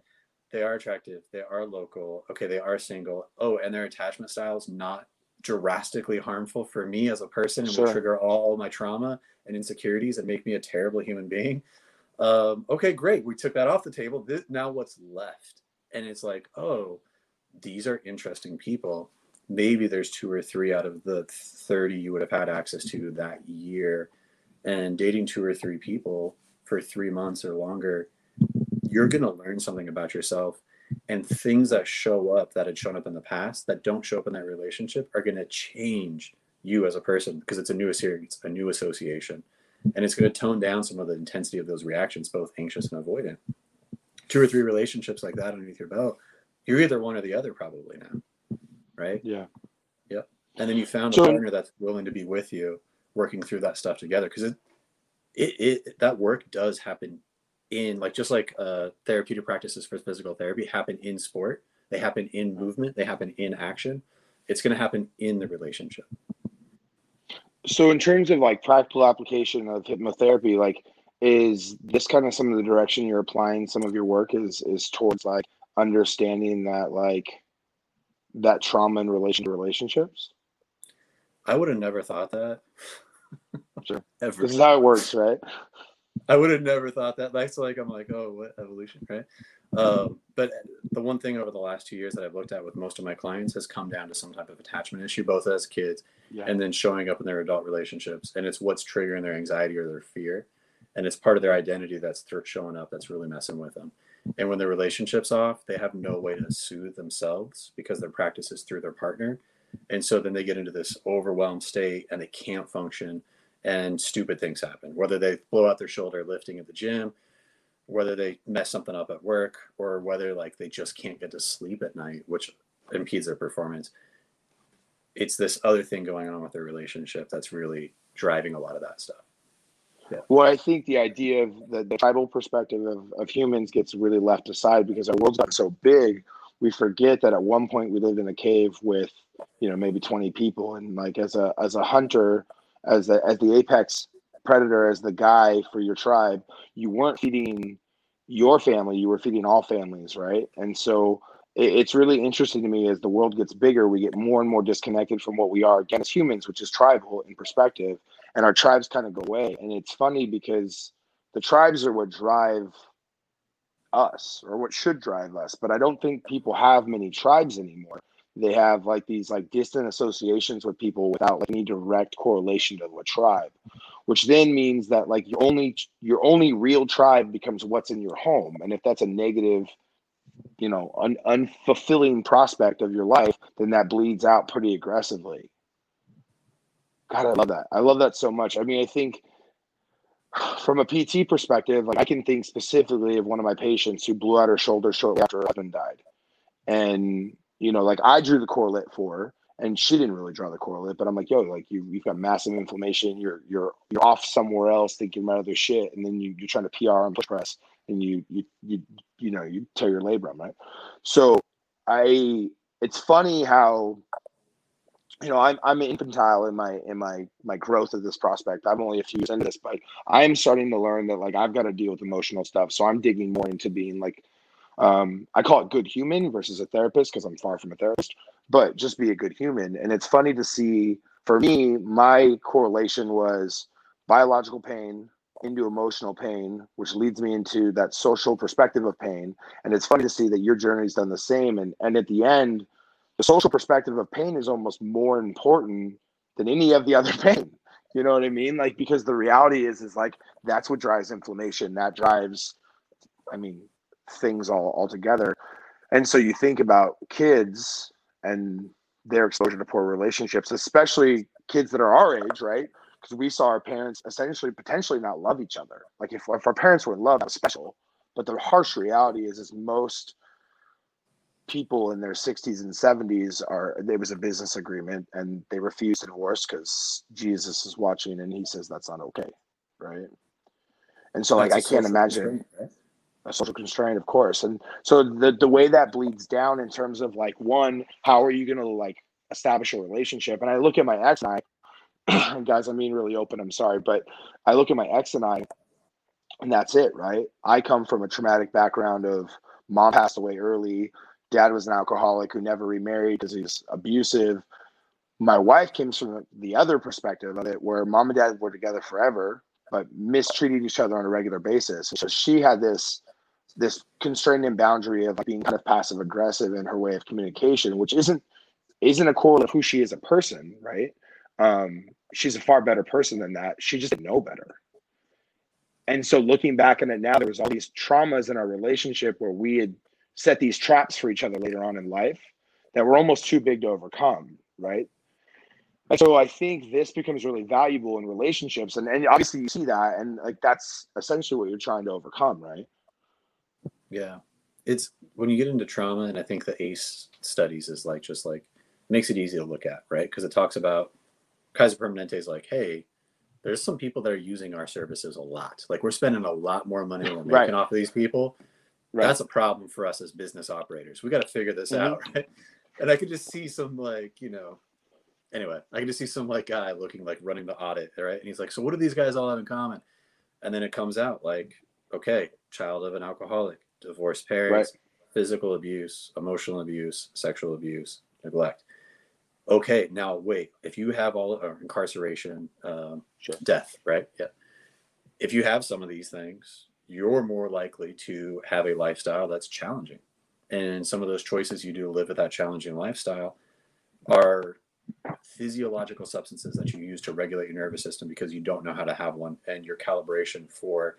they are attractive, they are local, okay, they are single. Oh, and their attachment style is not drastically harmful for me as a person and Sure. will trigger all my trauma and insecurities and make me a terrible human being um, okay, great. We took that off the table. This, now what's left? And it's like, oh, these are interesting people. Maybe there's two or three out of the 30 you would have had access to that year. And dating two or three people for three months or longer, you're going to learn something about yourself. And things that show up that had shown up in the past that don't show up in that relationship are going to change you as a person because it's a new series, a new association. And it's going to tone down some of the intensity of those reactions, both anxious and avoidant. Two or three relationships like that underneath your belt, you're either one or the other probably now. Right? Yeah. Yep. And then you found So- a partner that's willing to be with you working through that stuff together because it, it it that work does happen in like just like uh therapeutic practices for physical therapy happen in sport they happen in movement they happen in action it's going to happen in the relationship So in terms of like practical application of hypnotherapy, like is this kind of some of the direction you're applying some of your work is is towards like understanding that like that trauma in relation to relationships? i would have never thought that Sure. ever This is how it works, right? I would have never thought that. That's like I'm like, oh, what evolution, right? Um, but the one thing over the last two years that I've looked at with most of my clients has come down to some type of attachment issue, both as kids Yeah. and then showing up in their adult relationships, and it's what's triggering their anxiety or their fear, and it's part of their identity that's th- showing up that's really messing with them. And when their relationship's off, they have no way to soothe themselves because their practice is through their partner, and so then they get into this overwhelmed state and they can't function and stupid things happen whether they blow out their shoulder lifting at the gym whether they mess something up at work or whether like they just can't get to sleep at night which impedes their performance it's this other thing going on with their relationship that's really driving a lot of that stuff Yeah. Well, I think the idea of the, the tribal perspective of, of humans gets really left aside because our world's gotten so big. We forget that at one point we lived in a cave with, you know, maybe 20 people. And like as a as a hunter, as the as the apex predator, as the guy for your tribe, you weren't feeding your family, you were feeding all families, right? And so it, it's really interesting to me as the world gets bigger, we get more and more disconnected from what we are again as humans, which is tribal in perspective and our tribes kind of go away. And it's funny because the tribes are what drive us or what should drive us. But I don't think people have many tribes anymore. They have like these like distant associations with people without like any direct correlation to a tribe, which then means that like your only your only real tribe becomes what's in your home. And if that's a negative, you know, un, unfulfilling prospect of your life, then that bleeds out pretty aggressively. God, I love that. I love that so much. I mean, I think from a PT perspective, like I can think specifically of one of my patients who blew out her shoulder shortly after her husband died. And, you know, like I drew the correlate for her and she didn't really draw the correlate, but I'm like, yo, like you you've got massive inflammation, you're you're you're off somewhere else thinking about other shit, and then you, you're trying to PR and push press and you you you you know, you tear your labrum, right? So I it's funny how you know, I'm I'm infantile in my in my my growth of this prospect. I'm only a few years into this, but I'm starting to learn that like I've got to deal with emotional stuff. So I'm digging more into being like um I call it good human versus a therapist because I'm far from a therapist, but just be a good human. And it's funny to see for me, my correlation was biological pain into emotional pain, which leads me into that social perspective of pain. And it's funny to see that your journey's done the same. And and at the end, the social perspective of pain is almost more important than any of the other pain. You know what I mean? Like because the reality is is like that's what drives inflammation. That drives I mean things all all together. And so you think about kids and their exposure to poor relationships, especially kids that are our age, right? Because we saw our parents essentially potentially not love each other. Like if, if our parents were in love, that was special. But the harsh reality is is most people in their 60s and 70s are there was a business agreement and they refused to divorce because jesus is watching and he says that's not okay right and so like I can't imagine right? A social constraint of course. And so the the way that bleeds down in terms of like one how are you to like establish a relationship? And i look at my ex and i guys i'm being really open i'm sorry but i look at my ex and i and that's it right? I come from a traumatic background of mom passed away early dad was an alcoholic who never remarried because he's abusive. My wife came from the other perspective of it where mom and dad were together forever but mistreated each other on a regular basis. So she had this this constraint and boundary of being kind of passive aggressive in her way of communication which isn't isn't a correlate of who she is a person right um she's a far better person than that she just didn't know better and so looking back on it now, there was all these traumas in our relationship where we had set these traps for each other later on in life that were almost too big to overcome, right? And so I think this becomes really valuable in relationships, and and obviously you see that, and like that's essentially what you're trying to overcome, right? Yeah, it's when you get into trauma, and I think the ACE studies is like just like makes it easy to look at, right? Because it talks about Kaiser Permanente is like, hey, there's some people that are using our services a lot. Like we're spending a lot more money than we're making right. off of these people. Right. That's a problem for us as business operators. We got to figure this mm-hmm. out, right? And I could just see some like, you know, anyway, I can just see some like guy looking like running the audit, right? And he's like, so what do these guys all have in common? And then it comes out like, okay, child of an alcoholic, divorced parents, right. physical abuse, emotional abuse, sexual abuse, neglect. Okay, now wait. If you have all or incarceration, um, sure. death, right? Yeah. If you have some of these things, you're more likely to have a lifestyle that's challenging, and some of those choices you do to live with that challenging lifestyle are physiological substances that you use to regulate your nervous system because you don't know how to have one and your calibration for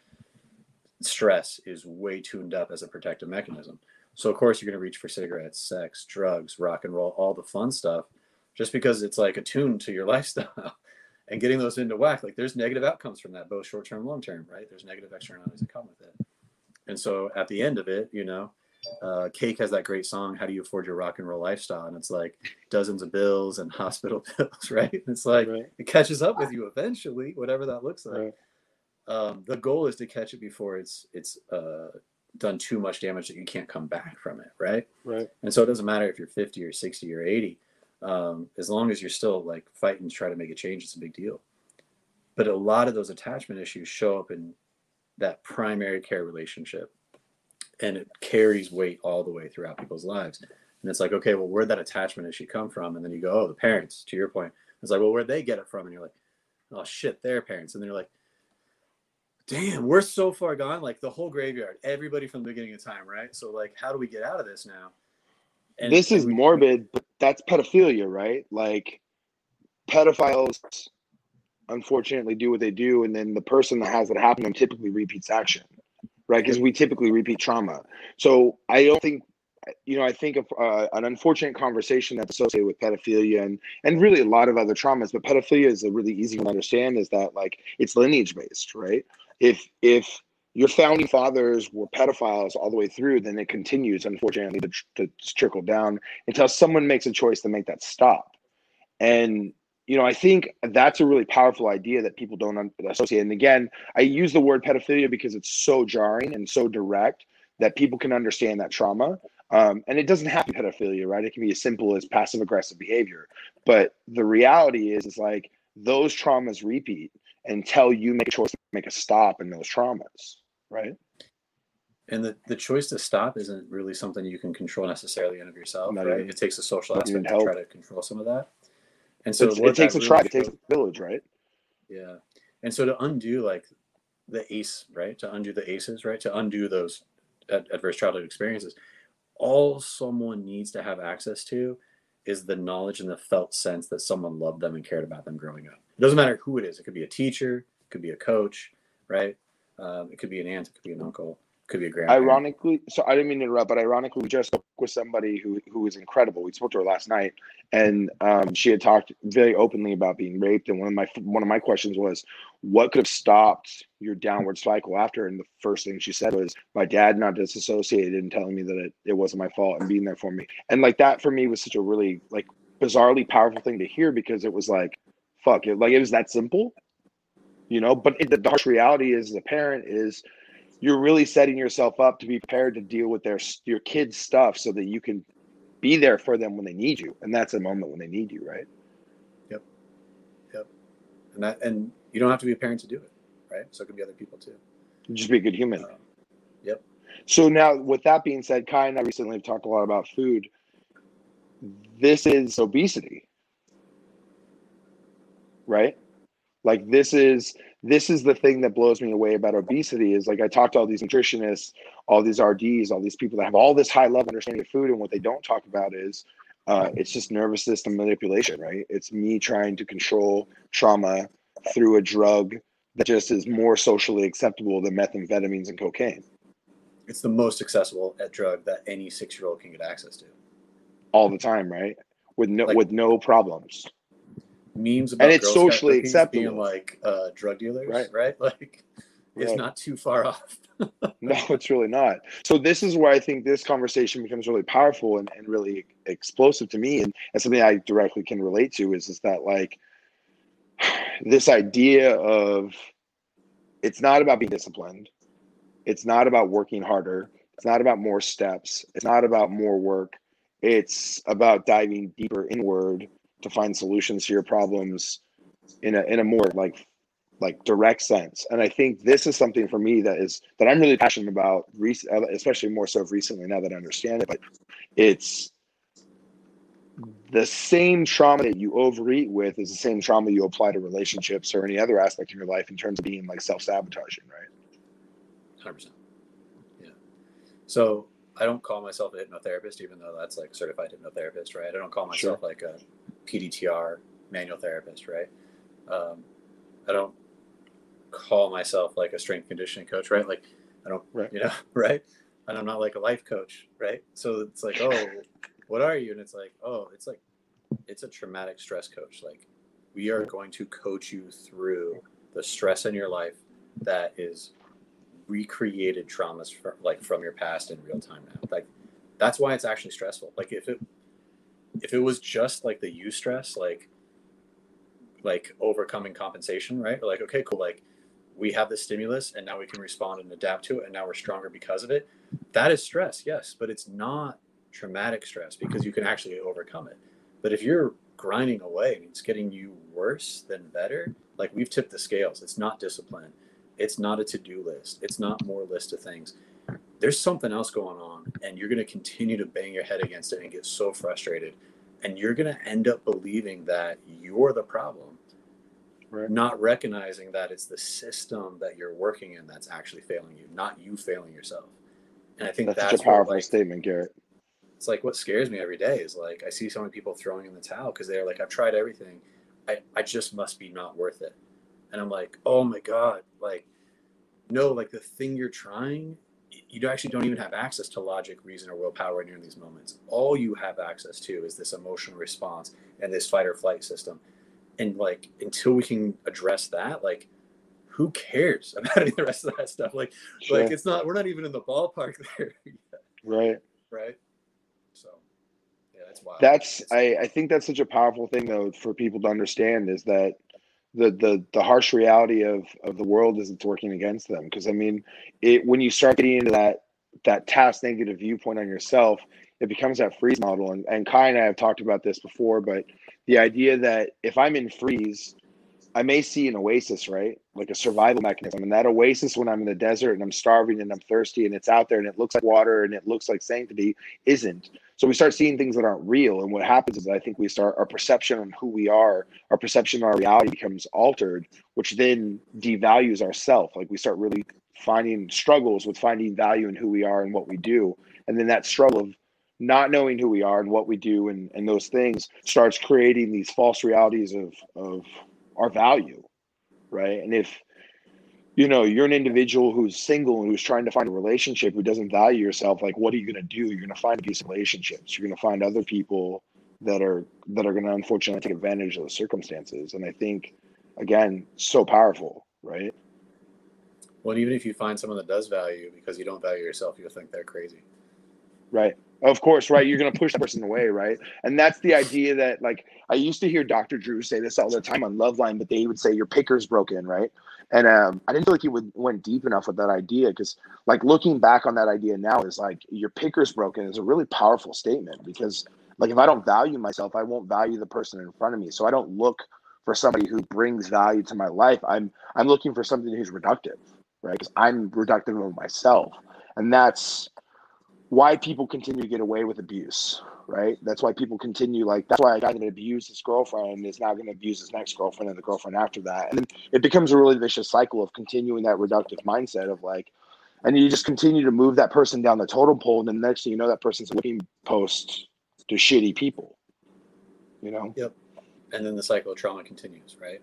stress is way tuned up as a protective mechanism so of course you're going to reach for cigarettes sex drugs rock and roll all the fun stuff just because it's like attuned to your lifestyle and getting those into whack like there's negative outcomes from that both short term long term right there's negative externalities that come with it and so at the end of it you know uh, Cake has that great song, How Do You Afford Your Rock and Roll Lifestyle? And it's like dozens of bills and hospital bills, right? And it's like right. it catches up with you eventually, whatever that looks like. Right. Um, the goal is to catch it before it's it's uh, done too much damage that you can't come back from it, right? Right. And so it doesn't matter if you're 50 or 60 or 80, um, as long as you're still like fighting to try to make a change, it's a big deal. But a lot of those attachment issues show up in that primary care relationship and it carries weight all the way throughout people's lives. And it's like, okay, well, where'd that attachment issue come from? And then you go, oh, the parents, to your point. It's like, well, where'd they get it from? And you're like, oh, shit, their parents. And they're like, damn, we're so far gone. Like the whole graveyard, everybody from the beginning of time, right? So, like, how do we get out of this now? And this is we, morbid, but that's pedophilia, right? Like, pedophiles unfortunately do what they do, and then the person that has it happen them typically repeats action right? Because we typically repeat trauma. So I don't think, you know, I think of uh, an unfortunate conversation that's associated with pedophilia and and really a lot of other traumas. But pedophilia is a really easy one to understand. Is that like it's lineage based, right? If if your founding fathers were pedophiles all the way through, then it continues, unfortunately, to, to trickle down until someone makes a choice to make that stop. And you know, I think that's a really powerful idea that people don't associate. And again, I use the word pedophilia because it's so jarring and so direct that people can understand that trauma. Um, and it doesn't have to be pedophilia, right? It can be as simple as passive aggressive behavior. But the reality is, is like those traumas repeat until you make a choice to make a stop in those traumas, right? And the, the choice to stop isn't really something you can control necessarily in of yourself, Not right? Even, it takes a social aspect to try to control some of that. And so it takes a tribe, it takes a village, right? Yeah. And so to undo like the ace, right? To undo the aces, right? To undo those adverse childhood experiences, all someone needs to have access to is the knowledge and the felt sense that someone loved them and cared about them growing up. It doesn't matter who it is. It could be a teacher, it could be a coach, right? Um, it could be an aunt, it could be an uncle, it could be a grandparent. Ironically, so I didn't mean to interrupt, but ironically, we just spoke with somebody who who was incredible. We spoke to her last night, and um, she had talked very openly about being raped. And one of my one of my questions was, what could have stopped your downward cycle after? And the first thing she said was, my dad not disassociated and telling me that it, it wasn't my fault and being there for me. And like that for me was such a really like bizarrely powerful thing to hear because it was like, fuck, it, like it was that simple, you know. But it, the harsh reality is, as a parent, is you're really setting yourself up to be prepared to deal with their your kids' stuff so that you can be there for them when they need you, and that's a moment when they need you, right? Yep, yep, and that and you don't have to be a parent to do it, right? So it can be other people too. Just be a good human. Um, yep. So now, with that being said, Kai and I recently have talked a lot about food. This is obesity, right? Like this is this is the thing that blows me away about obesity is like I talk to all these nutritionists, all these RDs, all these people that have all this high level understanding of food, and what they don't talk about is uh, it's just nervous system manipulation, right? It's me trying to control trauma through a drug that just is more socially acceptable than methamphetamines and cocaine. It's the most accessible at drug that any six year old can get access to. All the time, right? With no Like- with no problems. Memes about and it's socially acceptable. being like uh, drug dealers, Right. right? Like it's Right. not too far off. No, it's really not. So this is where I think this conversation becomes really powerful and, and really explosive to me and, and something I directly can relate to is is that like this idea of it's not about being disciplined. It's not about working harder. It's not about more steps. It's not about more work. It's about diving deeper inward to find solutions to your problems in a in a more like like direct sense. And I think this is something for me that is that I'm really passionate about, especially more so recently now that I understand it. But it's the same trauma that you overeat with is the same trauma you apply to relationships or any other aspect of your life in terms of being like self sabotaging, right? Hundred percent. Yeah. So I don't call myself a hypnotherapist, even though that's like certified hypnotherapist, right? I don't call myself like a PDTR manual therapist, right? Um, I don't call myself like a strength conditioning coach, right? Like I don't, Right. you know, right? And I'm not like a life coach, right? So it's like, oh, what are you? And it's like, oh, it's like, it's a traumatic stress coach. Like we are going to coach you through the stress in your life that is recreated traumas from like from your past in real time now. Like that's why it's actually stressful. Like if it if it was just like the eustress, like like overcoming compensation, right? Like, okay, cool, like we have the stimulus and now we can respond and adapt to it and now we're stronger because of it. That is stress, yes, but it's not traumatic stress because you can actually overcome it. But if you're grinding away and it's getting you worse than better, like we've tipped the scales. It's not discipline. It's not a to-do list. It's not more list of things. There's something else going on and you're going to continue to bang your head against it and get so frustrated and you're going to end up believing that you're the problem Right. not recognizing that it's the system that you're working in that's actually failing you, not you failing yourself. And I think That's, that's, a what, powerful like, statement, Garrett. it's like what scares me every day is like I see so many people throwing in the towel because they're like, I've tried everything. I, I just must be not worth it. And I'm like, oh my God, like, no, like the thing you're trying, you actually don't even have access to logic, reason, or willpower in these moments. All you have access to is this emotional response and this fight or flight system. And like until we can address that, like who cares about any of the rest of that stuff? Like, Sure. like it's not we're not even in the ballpark there yet, right. right? So yeah, that's wild. That's I, I think that's such a powerful thing though for people to understand is that the the the harsh reality of of the world is it's working against them. Because I mean it when you start getting into that that task negative viewpoint on yourself it becomes that freeze model. And and Kai and I have talked about this before but the idea that if I'm in freeze I may see an oasis right? Like a survival mechanism. And that oasis when I'm in the desert and I'm starving and I'm thirsty and it's out there and it looks like water and it looks like sanctity isn't so we start seeing things that aren't real. And what happens is I think we start our perception on who we are, our perception of our reality becomes altered, which then devalues ourself. Like we start really finding struggles with finding value in who we are and what we do. And then that struggle of not knowing who we are and what we do and, and those things starts creating these false realities of of our value. Right. And if you know you're an individual who's single and who's trying to find a relationship who doesn't value yourself like what are you going to do? You're going to find abusive relationships. You're going to find other people that are that are going to unfortunately take advantage of the circumstances. And i think again so powerful right? Well, even if you find someone that does value you because you don't value yourself, you'll think they're crazy. Right. Of course right. You're going to push the person away right? And that's the idea that like i used to hear dr drew say this all the time on loveline but they would say your picker's broken right? And um, i didn't feel like he would, went deep enough with that idea because like looking back on that idea now is like your picker's broken is a really powerful statement because like if i don't value myself i won't value the person in front of me. So i don't look for somebody who brings value to my life. I'm i'm looking for something who's reductive right? Because i'm reductive of myself. And that's why people continue to get away with abuse, right? That's why people continue like that's why a guy that abused his girlfriend is now going to abuse his next girlfriend and the girlfriend after that, and then it becomes a really vicious cycle of continuing that reductive mindset of like, and you just continue to move that person down the totem pole, and then next thing you know, that person's a whipping post to shitty people, you know? Yep. And then the cycle of trauma continues, right?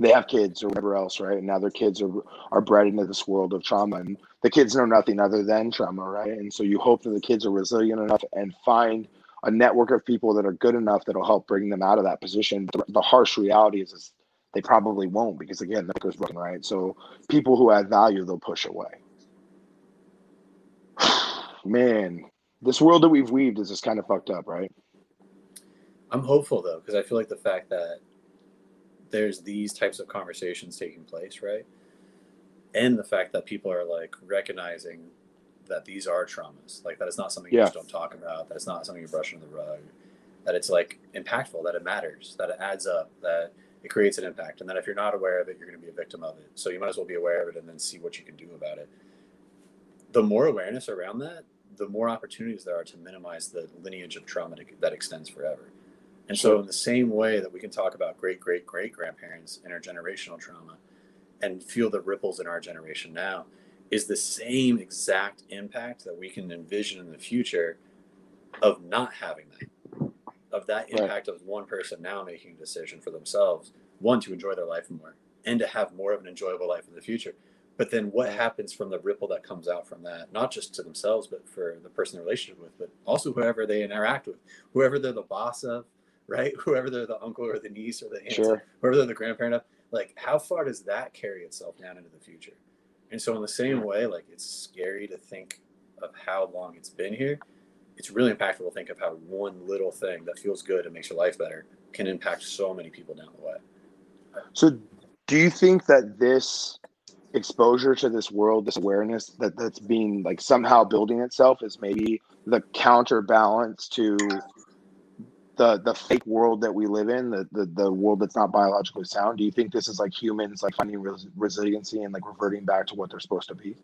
they have kids or whatever else, right? And now their kids are are bred into this world of trauma, and the kids know nothing other than trauma, right? And so you hope that the kids are resilient enough and find a network of people that are good enough that'll help bring them out of that position. The, the harsh reality is, is they probably won't because again, the is broken, right? So people who add value, they'll push away. Man, this world that we've weaved is just kind of fucked up, right? I'm hopeful though, because I feel like the fact that there's these types of conversations taking place, right? And the fact that people are like recognizing that these are traumas, like that it's not something yeah. you just don't talk about, that it's not something you brush under the rug, that it's like impactful, that it matters, that it adds up, that it creates an impact, and that if you're not aware of it, you're going to be a victim of it. So you might as well be aware of it and then see what you can do about it. The more awareness around that, the more opportunities there are to minimize the lineage of trauma that extends forever. And so, in the same way that we can talk about great great great grandparents intergenerational trauma and feel the ripples in our generation now, is the same exact impact that we can envision in the future of not having that, of that impact right. of one person now making a decision for themselves, one to enjoy their life more and to have more of an enjoyable life in the future. But then what happens from the ripple that comes out from that, not just to themselves, but for the person they're relationship with, but also whoever they interact with, whoever they're the boss of, right? Whoever they're the uncle or the niece or the aunt, sure. whoever they're the grandparent of, like how far does that carry itself down into the future? And so in the same way, like it's scary to think of how long it's been here. It's really impactful to think of how one little thing that feels good and makes your life better can impact so many people down the way. So do you think that this exposure to this world, this awareness that that's being like somehow building itself is maybe the counterbalance to the the fake world that we live in, the, the the world that's not biologically sound? Do you think this is like humans like finding res- resiliency and like reverting back to what they're supposed to be?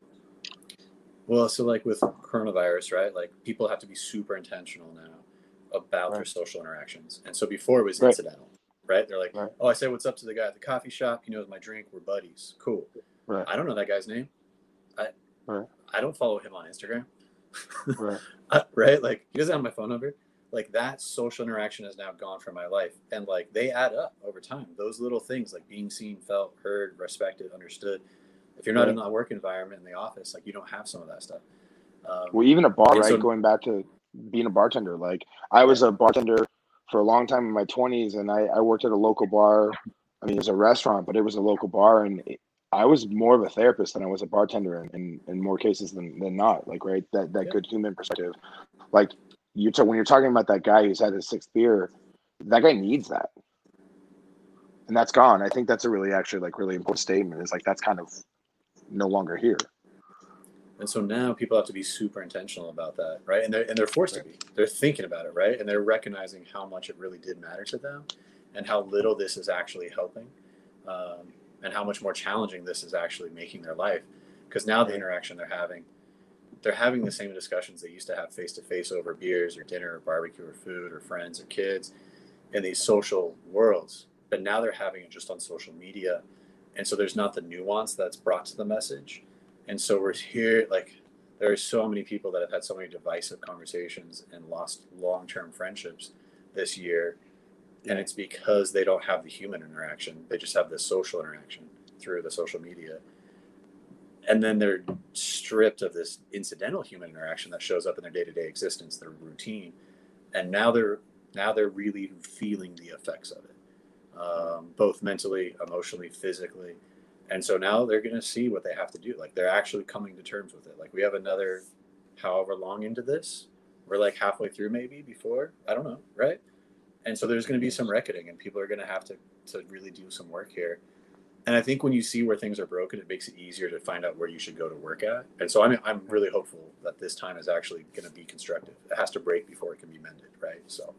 Well, so like with coronavirus, right? Like people have to be super intentional now about right. their social interactions, and so before it was right. incidental, right? They're like, right. oh, I say what's up to the guy at the coffee shop. He knows my drink. We're buddies. Cool. Right. I don't know that guy's name. I. I don't follow him on Instagram. right. uh, right. Like he doesn't have my phone number like that social interaction is now gone from my life and like they add up over time those little things like being seen felt heard respected understood if you're not right. in that work environment in the office like you don't have some of that stuff um, well even a bar right so, going back to being a bartender like i was a bartender for a long time in my 20s and i, I worked at a local bar i mean it was a restaurant but it was a local bar and it, I was more of a therapist than I was a bartender in, in, in more cases than, than not. Like, right, that, that yeah. good human perspective. Like, you t- when you're talking about that guy who's had his sixth beer, that guy needs that, and that's gone. I think that's a really actually like really important statement. Is like that's kind of no longer here. And so now people have to be super intentional about that, right? And they're and they're forced to be. They're thinking about it, right? And they're recognizing how much it really did matter to them, and how little this is actually helping, um, and how much more challenging this is actually making their life. Because now the interaction they're having they're having the same discussions they used to have face to face over beers or dinner or barbecue or food or friends or kids in these social worlds. But now they're having it just on social media. And so there's not the nuance that's brought to the message. And so we're here, like, there are so many people that have had so many divisive conversations and lost long term friendships this year. And it's because they don't have the human interaction, they just have the social interaction through the social media and then they're stripped of this incidental human interaction that shows up in their day-to-day existence their routine and now they're now they're really feeling the effects of it um, both mentally emotionally physically and so now they're going to see what they have to do like they're actually coming to terms with it like we have another however long into this we're like halfway through maybe before i don't know right? And so there's going to be some reckoning and people are going to have to to really do some work here and I think when you see where things are broken, it makes it easier to find out where you should go to work at. And so I'm, I'm really hopeful that this time is actually going to be constructive. It has to break before it can be mended, right? So.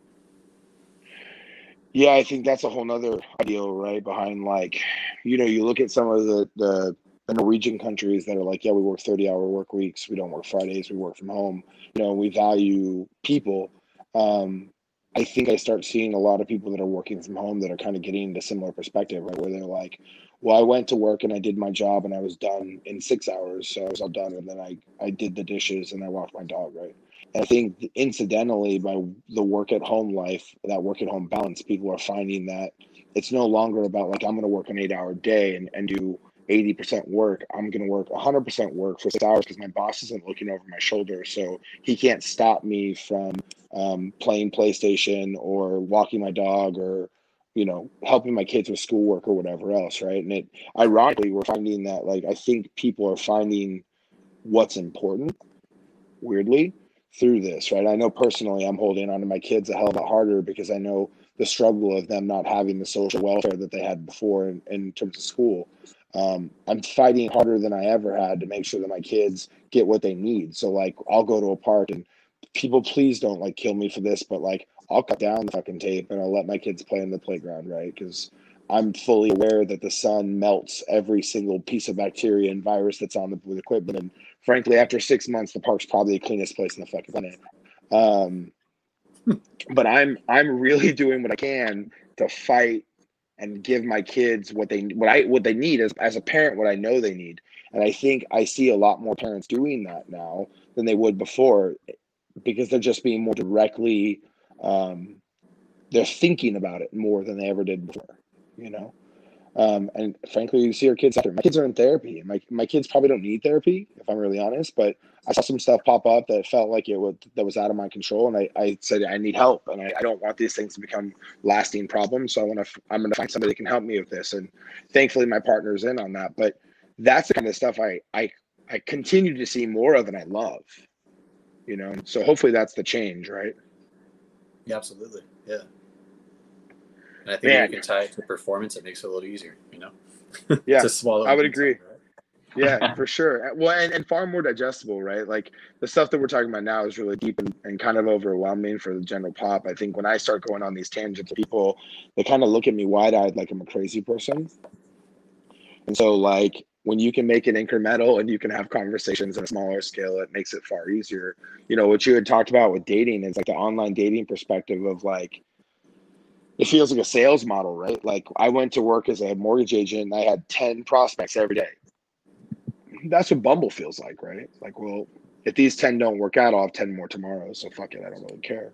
Yeah, I think that's a whole nother ideal, right? Behind like, you know, you look at some of the, the, the Norwegian countries that are like, yeah, we work 30 hour work weeks. We don't work Fridays. We work from home. You know, we value people. Um, I think I start seeing a lot of people that are working from home that are kind of getting the similar perspective, right? Where they're like, well, I went to work and I did my job and I was done in six hours. So I was all done. And then I, I did the dishes and I walked my dog, right? And I think incidentally, by the work at home life, that work at home balance, people are finding that it's no longer about like I'm going to work an eight hour day and, and do 80% work. I'm going to work 100% work for six hours because my boss isn't looking over my shoulder. So he can't stop me from um, playing PlayStation or walking my dog or, you know, helping my kids with schoolwork or whatever else. Right. And it, ironically, we're finding that like I think people are finding what's important weirdly through this. Right. I know personally I'm holding on to my kids a hell of a lot harder because I know the struggle of them not having the social welfare that they had before in, in terms of school um, I'm fighting harder than I ever had to make sure that my kids get what they need. So like I'll go to a park and people please don't like kill me for this, but like I'll cut down the fucking tape and I'll let my kids play in the playground, right? Because I'm fully aware that the sun melts every single piece of bacteria and virus that's on the, equipment. And frankly, after six months, the park's probably the cleanest place in the fucking planet. Um, but I'm I'm really doing what I can to fight and give my kids what they what I what they need as as a parent what I know they need. And I think I see a lot more parents doing that now than they would before because they're just being more directly um, they're thinking about it more than they ever did before, you know. Um, and frankly, you see our kids after my kids are in therapy. and My my kids probably don't need therapy, if I'm really honest. But I saw some stuff pop up that felt like it would that was out of my control, and I, I said I need help, and I, I don't want these things to become lasting problems. So I want to I'm going to find somebody that can help me with this, and thankfully my partner's in on that. But that's the kind of stuff I I I continue to see more of, and I love. You know, so hopefully that's the change, right? Yeah, absolutely. Yeah. And I think Man. if you can tie it to performance, it makes it a little easier, you know? Yeah. to swallow. I would agree. Time, right? yeah, for sure. Uh, well, and, and far more digestible, right? Like the stuff that we're talking about now is really deep and, and kind of overwhelming for the general pop. I think when I start going on these tangents, people they kind of look at me wide eyed like I'm a crazy person. And so, like, when you can make it incremental and you can have conversations on a smaller scale, it makes it far easier. You know, what you had talked about with dating is like the online dating perspective of like, it feels like a sales model, right? Like I went to work as a mortgage agent and I had 10 prospects every day. That's what Bumble feels like, right? Like, well, if these 10 don't work out, I'll have 10 more tomorrow. So fuck it, I don't really care.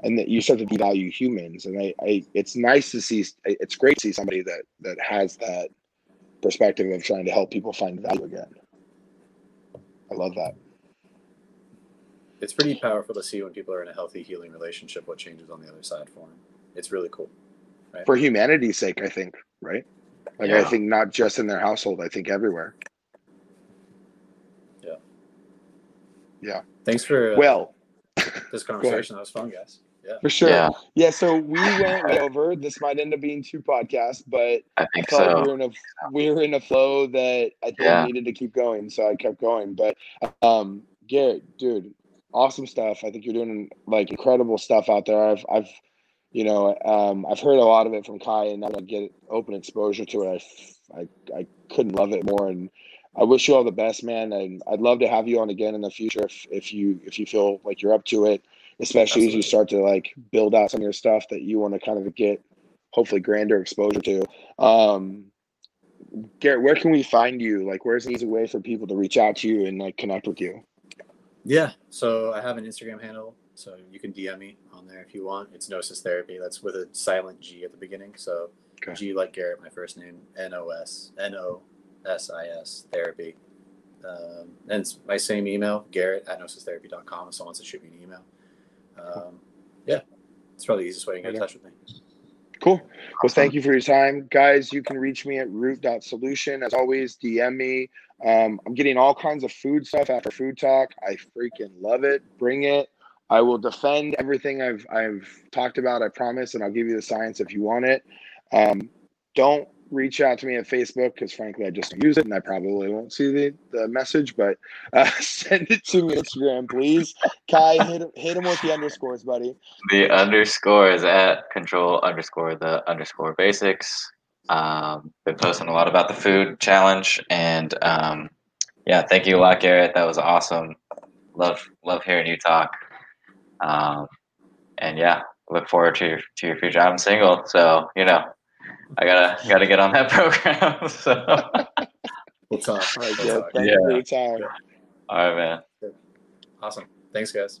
And that you start to devalue humans. And I, I it's nice to see it's great to see somebody that that has that perspective of trying to help people find value again. I love that. It's pretty powerful to see when people are in a healthy, healing relationship what changes on the other side for them it's really cool. Right? For humanity's sake, I think, right? Like yeah. I think not just in their household, I think everywhere. Yeah. Yeah. Thanks for uh, well this conversation. that was fun, guys. Yeah. For sure. Yeah. yeah. So we went over. This might end up being two podcasts, but I think I so. we were in a we were in a flow that I think yeah. needed to keep going, so I kept going. But um, Garrett, dude, awesome stuff. I think you're doing like incredible stuff out there. I've I've you know, um, I've heard a lot of it from Kai, and now I get open exposure to it. I, I, I couldn't love it more, and I wish you all the best, man. And I'd love to have you on again in the future if, if you if you feel like you're up to it, especially Absolutely. as you start to like build out some of your stuff that you want to kind of get hopefully grander exposure to. Um, Garrett, where can we find you? Like, where's an easy way for people to reach out to you and like connect with you? Yeah, so I have an Instagram handle, so you can DM me on there if you want. It's Gnosis Therapy. That's with a silent G at the beginning. So okay. G like Garrett, my first name, N O S N O S I S Therapy. Um, and it's my same email, Garrett at gnosistherapy.com if someone wants to shoot me an email. Um, yeah, it's probably the easiest way to get in touch with me. Cool. Well, thank you for your time. Guys, you can reach me at root.solution. As always, DM me. Um, I'm getting all kinds of food stuff after food talk. I freaking love it. Bring it. I will defend everything I've I've talked about. I promise, and I'll give you the science if you want it. Um, don't reach out to me at Facebook because frankly I just don't use it, and I probably won't see the, the message. But uh, send it to me Instagram, please. Kai, hit hit him with the underscores, buddy. The underscore is at control underscore the underscore basics. Um, been posting a lot about the food challenge, and um, yeah, thank you a lot, Garrett. That was awesome. Love love hearing you talk. Um, and yeah, look forward to your, to your future. I'm single, so you know, I gotta gotta get on that program. so we'll talk. All right, we'll talk. Thank yeah. you for your time. All right, man. Awesome. Thanks, guys.